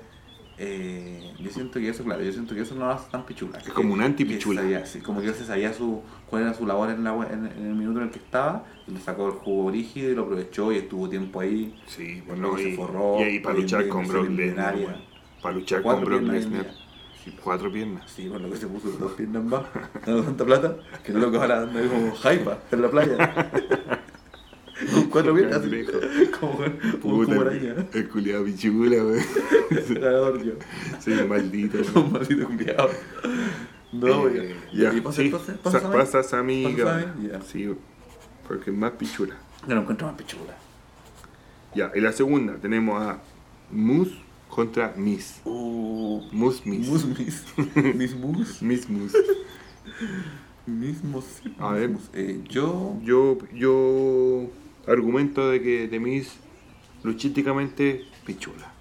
eh, yo siento que eso, claro, yo siento que eso no lo hace tan pichula. Es como un anti-pichula. Que sí, como que él se sabía su, cuál era su labor en, la, en, en el minuto en el que estaba, y le sacó el jugo rígido y lo aprovechó y estuvo tiempo ahí. Sí, bueno, loco se y, forró, y ahí para luchar día con Brock Lesnar. weón. Para luchar Cuatro con Brock Lesnar. Sí, cuatro piernas. Sí, por lo que se puso dos piernas más, ganó tanta plata, que el loco ahora anda como jaipa en la playa. Con cuatro piernas, como, como, como araña. el culiado pichula, weón. Sí, maldito. Un maldito culiado. No, Eh, ya. ¿Y pasa sí, entonces? ¿Pasa, pasa Sammy ¿Pasa. Sammy? Sí, porque es más pichula. Yo lo encuentro más pichula. Ya, en la segunda tenemos a Moose contra Miss. Uh, Moose Miss. mus, mis. Mis mus. Miss Moose. Mismos. A ver. Eh, yo. Yo, yo argumento de que de Miss luchísticamente pichula.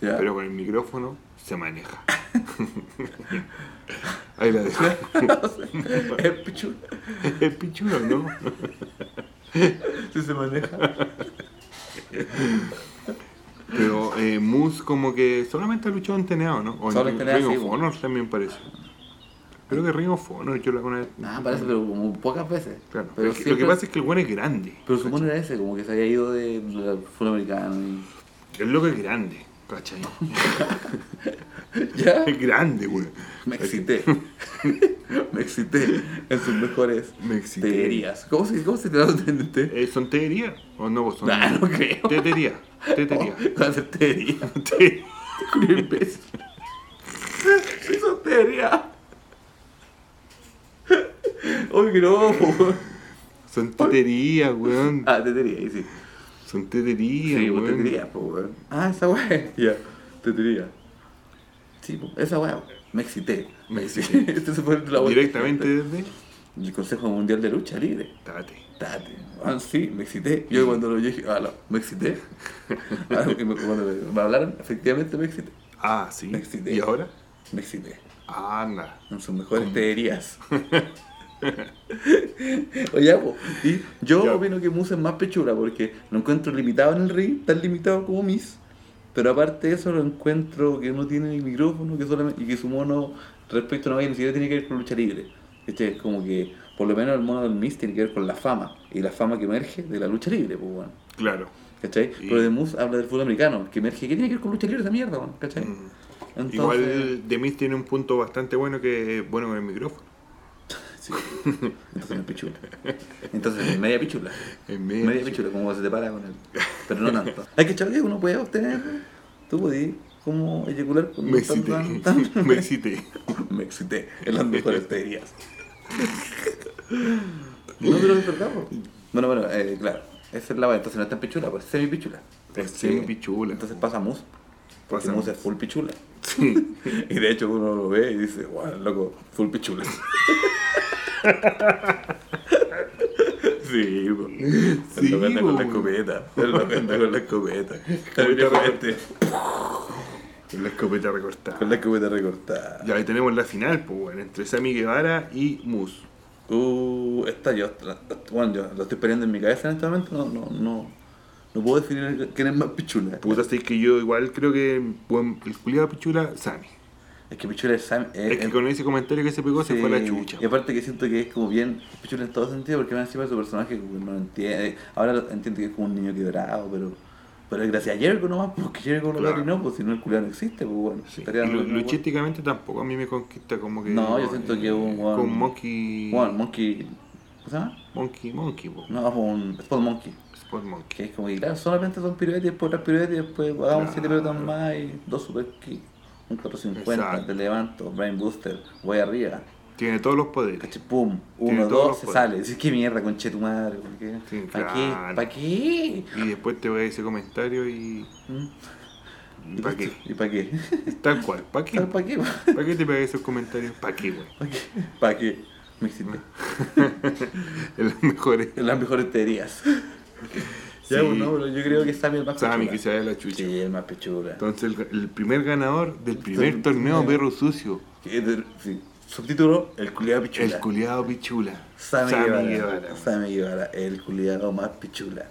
Pero con el micrófono se maneja. Ahí la dejo. es pichula. Es pichula, ¿no? Si se maneja. Pero eh, Moose como que solamente ha luchado en TNA, ¿no? O Solo en TNA, Ring sí, of. Honor también parece. Creo que Ring of Honor yo la vez. Ah, parece, pero como pocas veces. Claro. Pero que- Lo siempre- que pasa es que el buen es grande. Pero su mono era ese, como que se había ido de, fútbol americano y. El loco es grande, ¿cachai? ¿Ya? Es grande, güey. Me excité. Me excité en sus mejores Me excité. teorías. ¿Cómo se, cómo se traduce? Eh, ¿Son teerías? ¿O no? Son Nah, no creo. Tetería. Tetería. Va a ser teoría. Te- Culo imbécil. Son. Oye, que no. Son teterías, weón. Ah, tetería, ahí sí. Son teterías, Sí, pues weón. po, weón. Ah, esa weá. Ya, tetería. Sí, po, esa weá. Me excité. Me excité. Este se fue la. Directamente desde. del Consejo Mundial de Lucha Libre. Date. Date. Ah, sí, me excité. Yo cuando lo dije, ah, no, me excité. Ah, cuando me hablaron, efectivamente me excité. Ah, sí. Me excité. ¿Y ahora? Me excité. Anda. En sus mejores teorías. Oye, y yo opino que Moose es más pechura porque lo encuentro limitado en el ring, tan limitado como Miss. Pero aparte de eso, lo encuentro que no tiene ni micrófono que solamente, y que su mono respecto a una ni siquiera tiene que ver con lucha libre. Este es como que, por lo menos, el mono del Miss tiene que ver con la fama y la fama que emerge de la lucha libre, pues, bueno. Claro. ¿Cachai? Y- Pero de Moose habla del fútbol americano, que emerge. ¿Qué tiene que ver con lucha libre esa mierda, weón? ¿Cachai? Mm. Entonces- Igual Demis tiene un punto bastante bueno que es bueno con el micrófono. Sí. Entonces es pichula. Entonces es media pichula. Es Media, media pichula, como se te para con él. Pero no tanto. Hay que echar que uno puede obtener. Tú podías como eyacular con Me excité. tan- tan- Me excité. Me excité. En las mejores teorías. No, pero es verdad. Bueno, bueno, eh, claro. Esa es la Entonces no es tan pichula, pues semi pichula. Es semi-pichula. Entonces pasa mus. Porque Pasa mus mus. es full pichula. Sí. Y de hecho uno lo ve y dice, guau, loco, full pichula. Sí. El Sí, loco anda con la escopeta. Loco anda con la escopeta. Con la escopeta recortada. Con la escopeta recortada. Ya ahí tenemos la final, pues, bueno, entre Sammy Guevara y Moose. Uh, esta yo, la- bueno, yo lo estoy peleando en mi cabeza en este momento, no, no, no, no puedo definir quién es más pichula. Puta, sé que yo igual creo que bueno, el culiado pichula, Sammy. Es que pichula es Sam. eh, Es que eh, con ese comentario que se pegó se fue la chucha. Y aparte que siento que es como bien pichula en todo sentido, porque más encima de su personaje como no entiende. Ahora lo- entiendo que es como un niño quebrado, pero, pero es gracias a Jericho nomás, porque Jericho lo Claro. no, pues si no el culiado no existe, pues bueno. Sí. lo luchísticamente tampoco a mí me conquista como que. No, yo siento que un Con Monkey. Bueno, Monkey. ¿Cómo se llama? Monkey, Monkey, po. No, un Spot Monkey. Sport Monkey. Que es como que, claro, solamente son piruetas y después otras piruetas y después hagamos Claro. siete piruetas más y dos super kicks. Un 450, Exacto. te levanto, brain booster, voy arriba, Tiene todos los poderes. caché, pum, uno, dos, se poderes. sale. Dices, qué mierda, conche tu madre, ¿por qué? ¿Para qué? ¿Para qué? Y después te voy a ese comentario y. ¿Mm? ¿Para qué? ¿Y para qué? Tal cual. ¿Para qué? ¿Para qué? ¿Para qué te pegas esos comentarios? ¿Para qué, güey? ¿Para qué? ¿Para qué? Me excité. En las mejores. En las mejores teorías. Ya, Sí. yo creo que Sammy es el más Sammy pechula. que se vaya la chucha. Sí, el más pechura. Entonces, el, el primer ganador del primer torneo perro sucio, sí. Subtítulo, el culiado pichula. el culiado pichula. Sammy, Sammy Guevara. Guevara. Sammy Guevara, el culiado más pichula.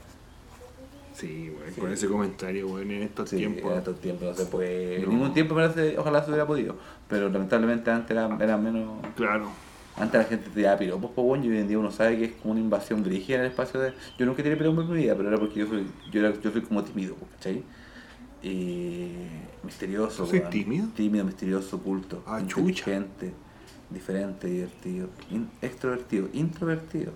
Sí, güey, Sí. con ese comentario, güey, en estos tiempos. en estos tiempos no se puede. No. Ningún tiempo parece, ojalá se hubiera podido. Pero lamentablemente antes era, era menos. Claro. Antes la gente te daba piropos, pues bueno, y hoy en día uno sabe que es como una invasión dirigida en el espacio de. Yo nunca tiré piropos en mi vida, pero era porque yo soy, yo era, yo soy como tímido, ¿cachai? Y misterioso, ¿Tú soy tímido? Tímido, misterioso, oculto. Ah, chucha. inteligente, diferente, divertido, in- extrovertido, introvertido,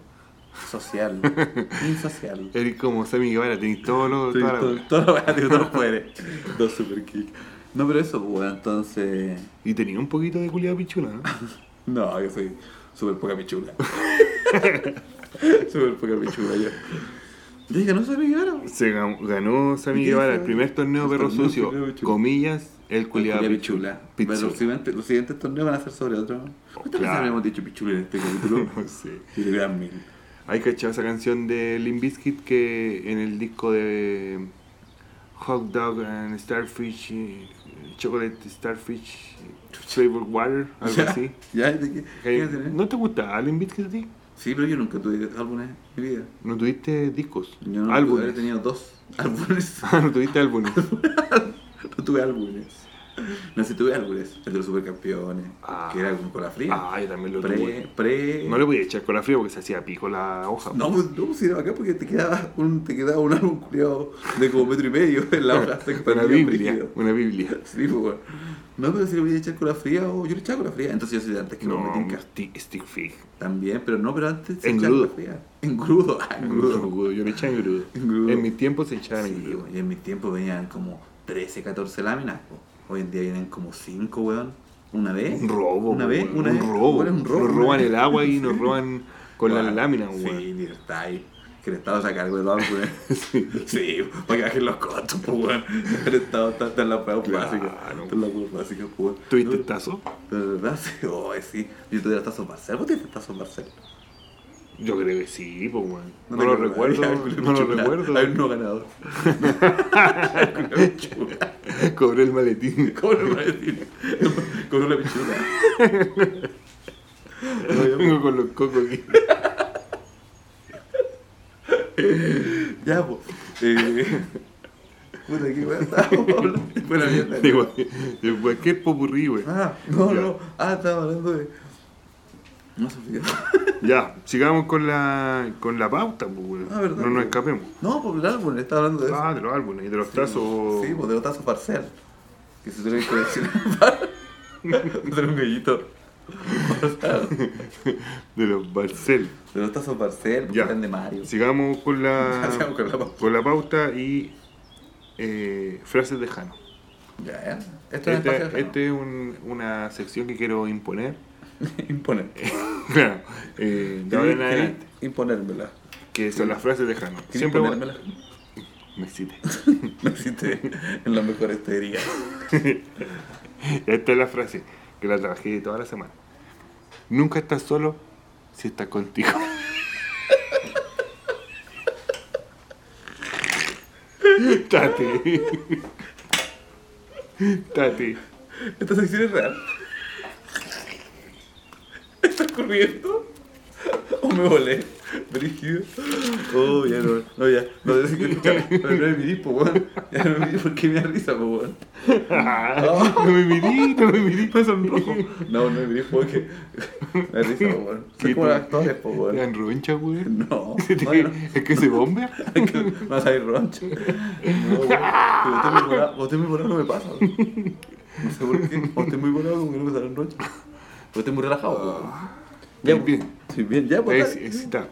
social, insocial. Eres como Sammy Guevara, tenés todo lo. La- todo, todo lo bueno, todos los poderes. Dos super kicks. No, pero eso, pues, entonces. Y tenía un poquito de culiado pichula, ¿no? No, yo soy súper poca pichula. súper poca pichula yo. No soy mi cara. Se gan- ganó Sammy ¿Y Guevara el primer torneo perro sucio, pichula. comillas, el culiado pichula. Pero los Pichula. siguientes, los siguientes torneos van a ser sobre otro. ¿Cuántas veces Claro. habíamos dicho pichula en este capítulo? No sé. Y quedan mil. Hay cachado esa canción de Limp Bizkit que en el disco de Hot Dog and Starfish, eh, Chocolate Starfish, Flavor Water, algo Ya, así. ¿Ya? ¿De qué? ¿No te gusta Limp Bizkit a ti? Sí, pero yo nunca tuve álbumes en mi vida. ¿No tuviste discos? Yo no álbumes. he tenido dos álbumes. Ah, no tuviste álbumes. no tuve álbumes. No sé, tuve álbumes. El de los supercampeones. Ah. Que era con cola fría. Ah, yo también lo pre, tuve. pre. No le podía echar con la fría porque se hacía pico la hoja. No, pues, no, pues era acá porque te quedaba un, te quedaba un álbum culiado de como metro y medio en la hoja. una Biblia, una Biblia. Sí, pues bueno. No, pero si le voy a echar con la fría o yo le echaba con la fría. Entonces yo soy de antes que no, me tinca. stick, stick fig. También, pero no, pero antes se echaba Engrudo. con la fría. Engrudo, ah, engrudo. Engrudo, Yo le echaba engrudo. Engrudo. En mi tiempo se echaba Sí, engrudo. y en mi tiempo venían como 13, 14 láminas. po. Hoy en día vienen como 5, weón. Una vez. Un robo, Una vez, weón, una un vez. robo. Weón, un robo. Nos roban el agua y nos roban con las Weón, láminas, Sí, weón. libertad ahí. Que el Estado se haga cargo de los álbumes. sí. para que bajen los costos, pues, weón. El Estado está, está en la prueba Claro. básica. Está en la prueba básica, pues. weón. ¿Tuviste No, el tazo? De verdad, sí. Oh, sí. Yo tuve tazos Barcel. ¿Vos tuviste tazos Barcel? Yo creo que sí, pues, weón. No, te lo recuerdo, la no lo recuerdo. Hay un nuevo ganador. La. Cobré el maletín. ¿Cómo no me decir? Con una pichula. No, Vengo con los cocos aquí. Ya, pues. Eh, puta, qué weá estábamos hablando. Fue la mierda. De, de cualquier popurrí, güey. Ah, no, no. Ah, estaba hablando de. No se olvidó. Ya, sigamos con la, con la pauta, pues. Ah, verdad, no nos pues. escapemos. No, por el álbum, estaba hablando de eso. Ah, de los álbumes y de los trazos. Sí, pues de los tazos parcial. Que se tiene que coleccionar hacer un gallito. De los Barcel. de los tazos parcial, porque Ya. eran de Mario. Sigamos con la, Sigamos con la pauta. con la pauta y eh, frases de Jano. Ya, ya. Esto es Este, ajeno. este es un- una sección que quiero imponer. Imponer. Claro, eh, de ahora en adelante. Imponérmela. Que son las frases de Jano. Querí Siempre imponérmela. me excité. Me hiciste en la mejor estería. Esta es la frase que la trabajé toda la semana. Nunca estás solo si estás contigo. Tati. Tati. Esta sección es real. ¿Está ocurriendo? ¿O me volé? Brígido. Oh, ya no. No, ya. No, es que ya, no me mirís, po, weón. Ya no me mirís porque me da risa, po, weón. Ah, no me mirí, no me mirí. Me sonrojo. No, no me mirís porque me da risa, po, weón. Soy ¿Qué como los actores, po, ¿Te weón. dan roncha, güey? No, no, no. ¿Es que se bombea? Me va a salir roncha. No, weón. Pero usted muy volado, no me pasa. weón. No sé por qué. Cuando estoy muy volado como que no me salen roncha. Pero estoy muy relajado, weón. Ya, Bien, bien. Sí, bien, ya, pues. Excitado.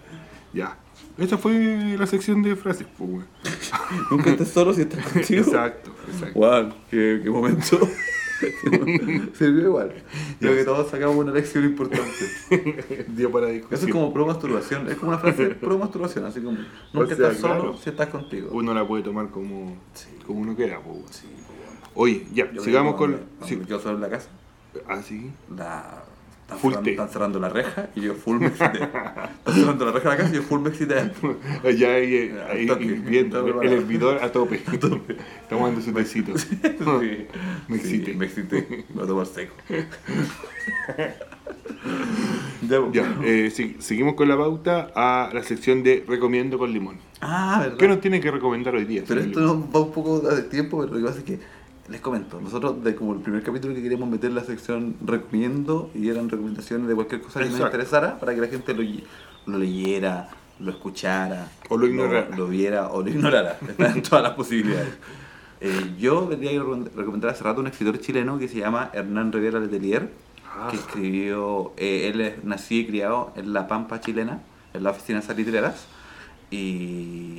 Ya. Esta fue la sección de frases, pues. Nunca estés solo si estás contigo. Exacto, exacto. Wow, qué, qué momento. Sirvió igual. Creo que todos sacamos una lección importante. Día para discusión. Eso es como pro masturbación. Es como una frase pro masturbación. Así como, nunca sea, estás solo claro. si estás contigo. Uno la puede tomar como, como uno quiera, pues. Sí, pues. Oye, ya, Yo sigamos con... cuando- sí. Yo solo en la casa. Ah, sí. La, están, cerrando, están cerrando la reja y yo full me excité. Están cerrando la reja de la casa y yo full me excité. Allá ahí, eh, ahí, toque. el hervidor a tope. Estamos dando su tecito. Sí. Me Sí, excité. me excité. Me voy a tomar seco. ya, pues. Ya, eh, sí, seguimos con la pauta a la sección de recomiendo con limón. Ah, ¿verdad? ¿Qué nos tiene que recomendar hoy día? Pero esto nos va un poco de tiempo, pero lo que pasa es que les comento, nosotros de como el primer capítulo que queríamos meter la sección recomiendo y eran recomendaciones de cualquier cosa que nos interesara para que la gente lo, lo leyera, lo escuchara, O lo ignorara. lo, viera o lo ignorara. Están todas las posibilidades. Eh, yo vendría a recomend- recomendar hace rato un escritor chileno que se llama Hernán Rivera Letelier, Ah. que escribió, eh, él es nacido y criado en La Pampa chilena, en la oficina de salitreras, y,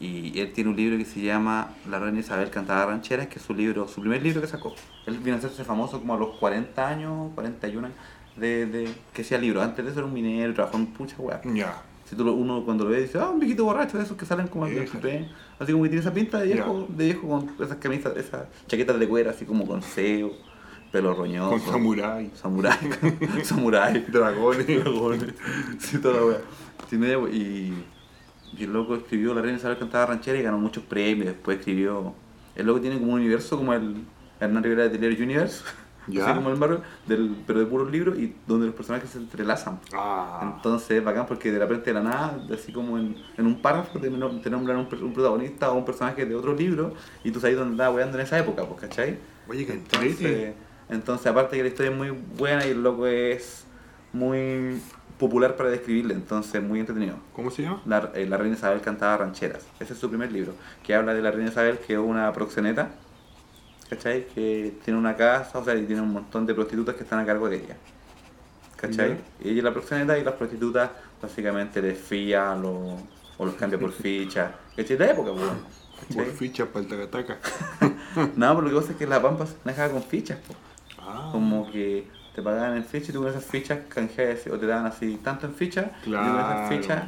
y él tiene un libro que se llama La reina Isabel cantada rancheras, que es su libro, su primer libro que sacó. Él vino a hacerse famoso como a los 40 años, 41 años, de, de que hacía libros. Antes de eso era un minero, trabajó en muchas weas. Ya. Si tú lo- uno cuando lo ve dice, ah, un viejito borracho de esos que salen como al tren", así como que tiene esa pinta de viejo, de viejo con esas camisas, esas chaquetas de cuero, así como con seo, pelo roñoso. Con samurái. Samurai. Samurai. Dragones. Dragones. Sí, toda la. Tiene- Y, y el loco escribió La Reina Isabel cantaba ranchera y ganó muchos premios. Después escribió. El loco tiene como un universo como el Hernán Rivera de Telero Universe. Ya. Así como el Marvel, del, pero de puros libros y donde los personajes se entrelazan. Ah. Entonces es bacán porque de repente de la nada, así como en, en un párrafo, te, nom- te nombran un, un protagonista o un personaje de otro libro y tú sabes dónde andaba weando en esa época, pues, ¿cachai? Oye, que Entonces, entonces, aparte que la historia es muy buena y el loco es muy popular para describirle, entonces muy entretenido. ¿Cómo se llama? La, eh, la reina Isabel cantaba rancheras. Ese es su primer libro, que habla de la reina Isabel, que es una proxeneta, ¿cachai? Que tiene una casa, o sea, y tiene un montón de prostitutas que están a cargo de ella. ¿Cachai? Y ella es la proxeneta y las prostitutas básicamente les fía lo- o los cambia por ficha. ¿Cachai? De época, pues. Por ficha para el tacataca. No, pero lo que pasa es que la pampa se manejaba con fichas, pues. Ah. Como que te pagaban en fichas y tú con esas fichas canjeabas o te daban así tanto en fichas y tú con esas Claro. fichas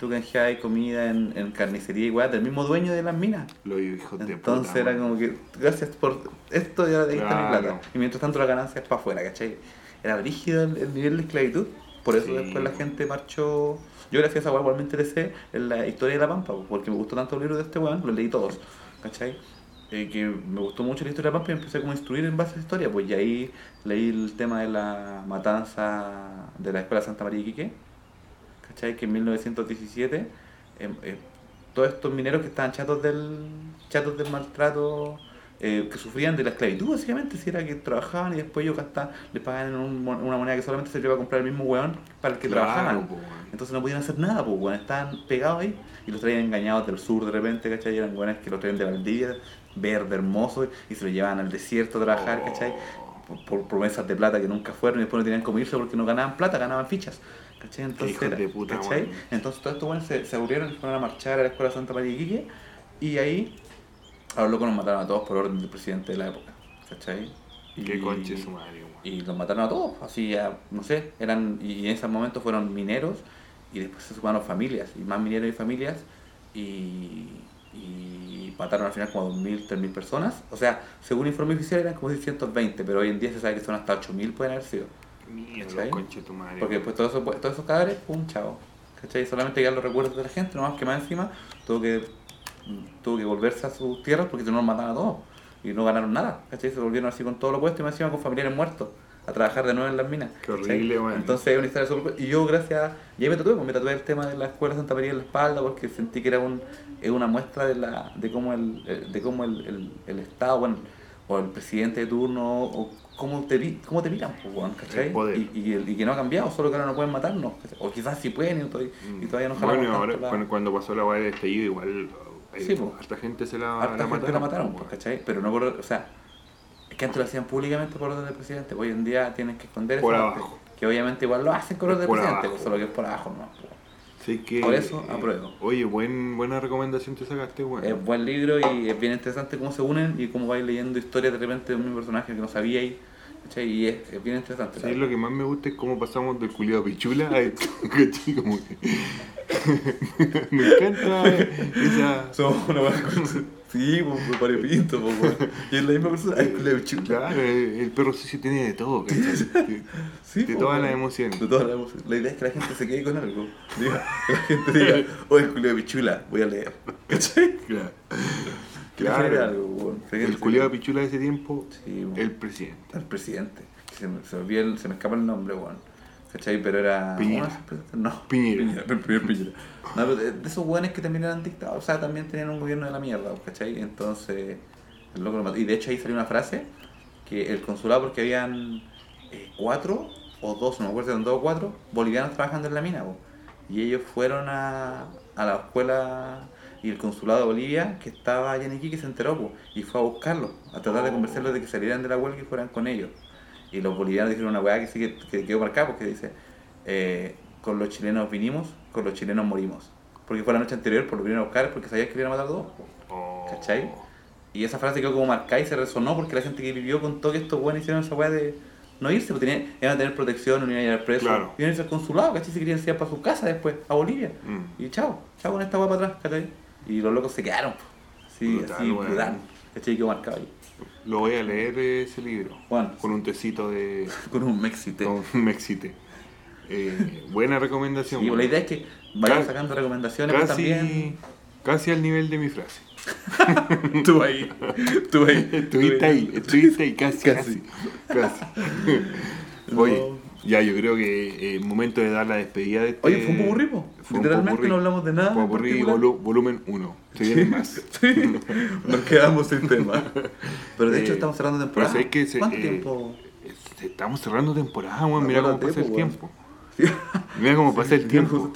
tú canjeabas comida en, en carnicería igual del mismo dueño de las minas. Los hijos de Entonces puta. era man. como que gracias por esto ya ahí está mi Claro. plata. Y mientras tanto la ganancia es para afuera, ¿cachai? Era brígido el, el nivel de esclavitud. Por eso Sí. después la gente marchó. Yo gracias a igual me interesé en la historia de La Pampa, po, porque me gustó tanto el libro de este weón, los leí todos, ¿cachai? Eh, que me gustó mucho la historia de Pampa y empecé como a instruir en base a esa historia, pues y ahí leí el tema de la matanza de la Escuela Santa María de Iquique, ¿cachai? Que en 1917 em, eh, todos estos mineros que estaban chatos del, chatos del maltrato, eh, que sufrían de la esclavitud, básicamente, si era que trabajaban y después ellos gastaban, les pagaban en un una moneda que solamente se iba a comprar el mismo weón para el que Claro, trabajaban. po. Entonces no podían hacer nada, pues. Estaban pegados ahí y los traían engañados del sur de repente, ¿cachai? Y eran weones que los traían de Valdivia, verde, hermoso, y se los llevaban al desierto a trabajar. ¿cachai? Por, por promesas de plata que nunca fueron y después no tenían cómo irse porque no ganaban plata, ganaban fichas. ¿Cachai? Entonces, de puta, ¿cachai? Entonces todos estos weones se, se aburrieron y fueron a marchar a la Escuela Santa María de Iquique y ahí a los locos nos mataron a todos por orden del presidente de la época. ¿Cachai? Qué Y- conche su madre, y los mataron a todos, así ya, no sé, eran, y en ese momento fueron mineros, y después se sumaron familias, y más mineros y familias, y, y mataron al final como 2.000, 3.000 personas, o sea, según informe oficial eran como 620, pero hoy en día se sabe que son hasta 8.000 pueden haber sido, conche tu madre. porque después todos esos, todos esos cadáveres, pum, chao, ¿cachai? Solamente quedan los recuerdos de la gente, nomás que más encima tuvo que, tuvo que volverse a sus tierras porque si no los mataban a todos, y no ganaron nada, ¿cachai? Se volvieron así con todo lo puesto y más encima con familiares muertos a trabajar de nuevo en las minas. Qué horrible, weón. Entonces es una historia súper... Y yo gracias... Y ahí me tatué, pues me tatué el tema de la Escuela Santa María en la espalda porque sentí que era un, es una muestra de, la, de cómo, el, el- de cómo el, el, el Estado, bueno, o el presidente de turno, o cómo te, cómo te miran, pues, ¿cachai? Y, y, y que no ha cambiado, solo que ahora no pueden matarnos. ¿cachai? O quizás sí pueden y todavía, y todavía no Mm. Bueno, ahora la- cuando, pasó la weá del estallido, igual. eh, Sí, po. harta gente se la, Harta la gente mataron. la mataron, pues. ¿cachai? Pero no por... O sea, es que antes lo hacían públicamente por orden del presidente. Hoy en día tienen que esconder Por esa parte, abajo. Que obviamente igual lo hacen con orden del Por presidente, abajo. solo que es por abajo nomás. Así que, Por eso, eh, apruebo. Oye, buen, buena recomendación te sacaste, weón. Es buen libro y es bien interesante cómo se unen y cómo vais leyendo historias de repente de un personaje que no sabíais. ¿cachai? Y es, es bien interesante. ¿Sabes lo que más me gusta es cómo pasamos del culiado pichula a esto? ¿Cachai? Como que... me encanta esa... Somos una buena cosa. Sí, pues, pare pinto, pues. Y es la misma persona. Ay. Claro, el, el perro sucio tiene de todo, ¿cachai? Sí, de todas las emociones. De todas las emociones. La idea es que la gente se quede con algo. Diga, que la gente diga, oye, culo de pichula, voy a leer. ¿Cachai? Claro. Claro. algo, El culiado pichula de ese tiempo, Sí, el presidente. El presidente. Se me, se me olvida se me escapa el nombre, weón. ¿Cachai? Pero era. Piñera. No. Piñera. El primer Piñera. No, pero de, de esos weones que también eran dictados. O sea, también tenían un gobierno de la mierda, ¿cachai? Entonces. El loco lo mató. Y de hecho ahí salió una frase que el consulado, porque habían eh, cuatro o dos, no me acuerdo si eran dos o cuatro, bolivianos trabajando en la mina, po. Y ellos fueron a, a la escuela y el consulado de Bolivia, que estaba allá en Iquique, se enteró, po, y fue a buscarlos, a tratar de Oh. convencerlos de que salieran de la huelga y fueran con ellos. Y los bolivianos dijeron una weá que sí que, que quedó marcada, porque dice, eh, con los chilenos vinimos, con los chilenos morimos. Porque fue la noche anterior, por lo vinieron a buscar, porque sabían que iban a matar a todos. po. Oh. ¿Cachai? Y esa frase quedó como marcada y se resonó porque la gente que vivió contó que estos buenos hicieron esa weá de no irse, porque tenían, iban a tener protección, no iban a ir al preso, Claro. iban a irse al consulado, ¿cachai? Se querían ir para su casa después, a Bolivia. Mm. Y chao, chao con esta weá para atrás, ¿cachai? Y los locos se quedaron, po. sí, Brutal, así, brutal, ¿cachai? Quedó marcado ahí. Lo voy a leer ese libro. Juan. Con un tecito de... Con un mexite. Con un mexite. Eh, buena recomendación. Sí, weón. la idea es que vayan Casi- sacando recomendaciones pues, Casi, también. casi al nivel de mi frase. Tú ahí, tú ahí. Estuviste ahí, estuviste ahí, casi, Casi. casi. casi. Oye, ya yo creo que es momento de dar la despedida de este... Oye, fue un popurrí, po. Fue un Literalmente no hablamos de nada en Popurrí volu- volumen 1. Se vienen más. Sí, nos quedamos sin tema. Pero de hecho Eh, estamos cerrando temporada. pero ¿Cuánto eh, tiempo? Estamos cerrando temporada, weón. Mira cómo pasa el tiempo. Mira cómo pasa el tiempo.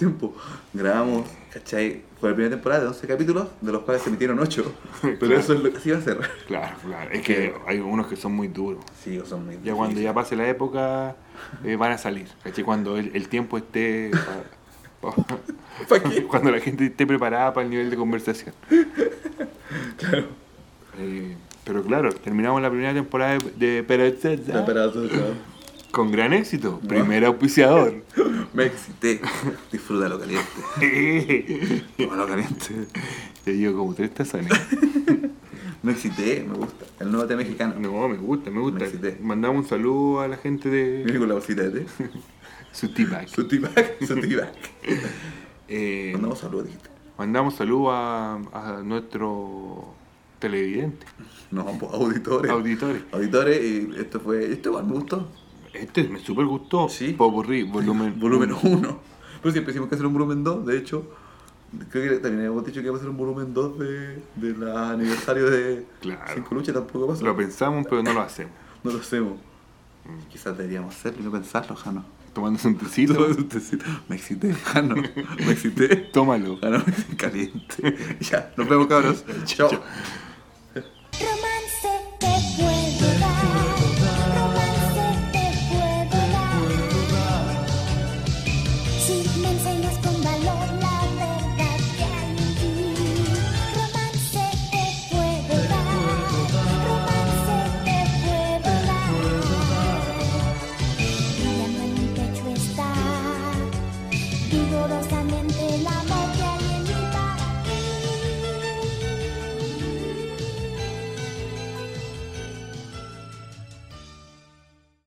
Grabamos, ¿cachai? Fue la primera temporada de 11 capítulos, de los cuales se emitieron 8. Pero Claro. eso es lo que sí va a ser. Claro, claro. Es que hay unos que son muy duros. Sí, son muy Ya cuando ya pase la época, eh, van a salir. ¿cachai? Cuando el, el tiempo esté. pa- pa- ¿Pa' qué? cuando la gente esté preparada para el nivel de conversación. Claro. Eh, pero claro, terminamos la primera temporada de, de todo. Con gran éxito. Primer auspiciador. Me excité. Disfrútalo caliente. Tómalo caliente. Te digo como tres tazones. Me excité, me gusta. El nuevo té mexicano. No, me gusta, me gusta. Me excité. Mandamos un saludo a la gente de. Con la bolsita de té. Su teabag. Su teabag, su teabag. Eh, Mandamos saludos, dijiste. mandamos saludos a, a nuestro televidente, No, pues, auditores. auditores. Auditores, y esto fue. Esto igual me gustó. Este me super gustó. Sí. Popurrí, volumen. Volumen 1. Pero siempre decimos que hacer un volumen 2, de hecho. Creo que también hemos dicho que iba a hacer un volumen 2 de, del aniversario de Claro. Cinco Luchas, tampoco pasó. Lo pensamos, pero no lo hacemos. No lo hacemos. Quizás deberíamos hacerlo y no pensarlo, Jano. Tomándose un tecito. Me excité, Jano. Me excité. Tómalo. Jano, caliente. Ya, nos vemos, cabros. Chao.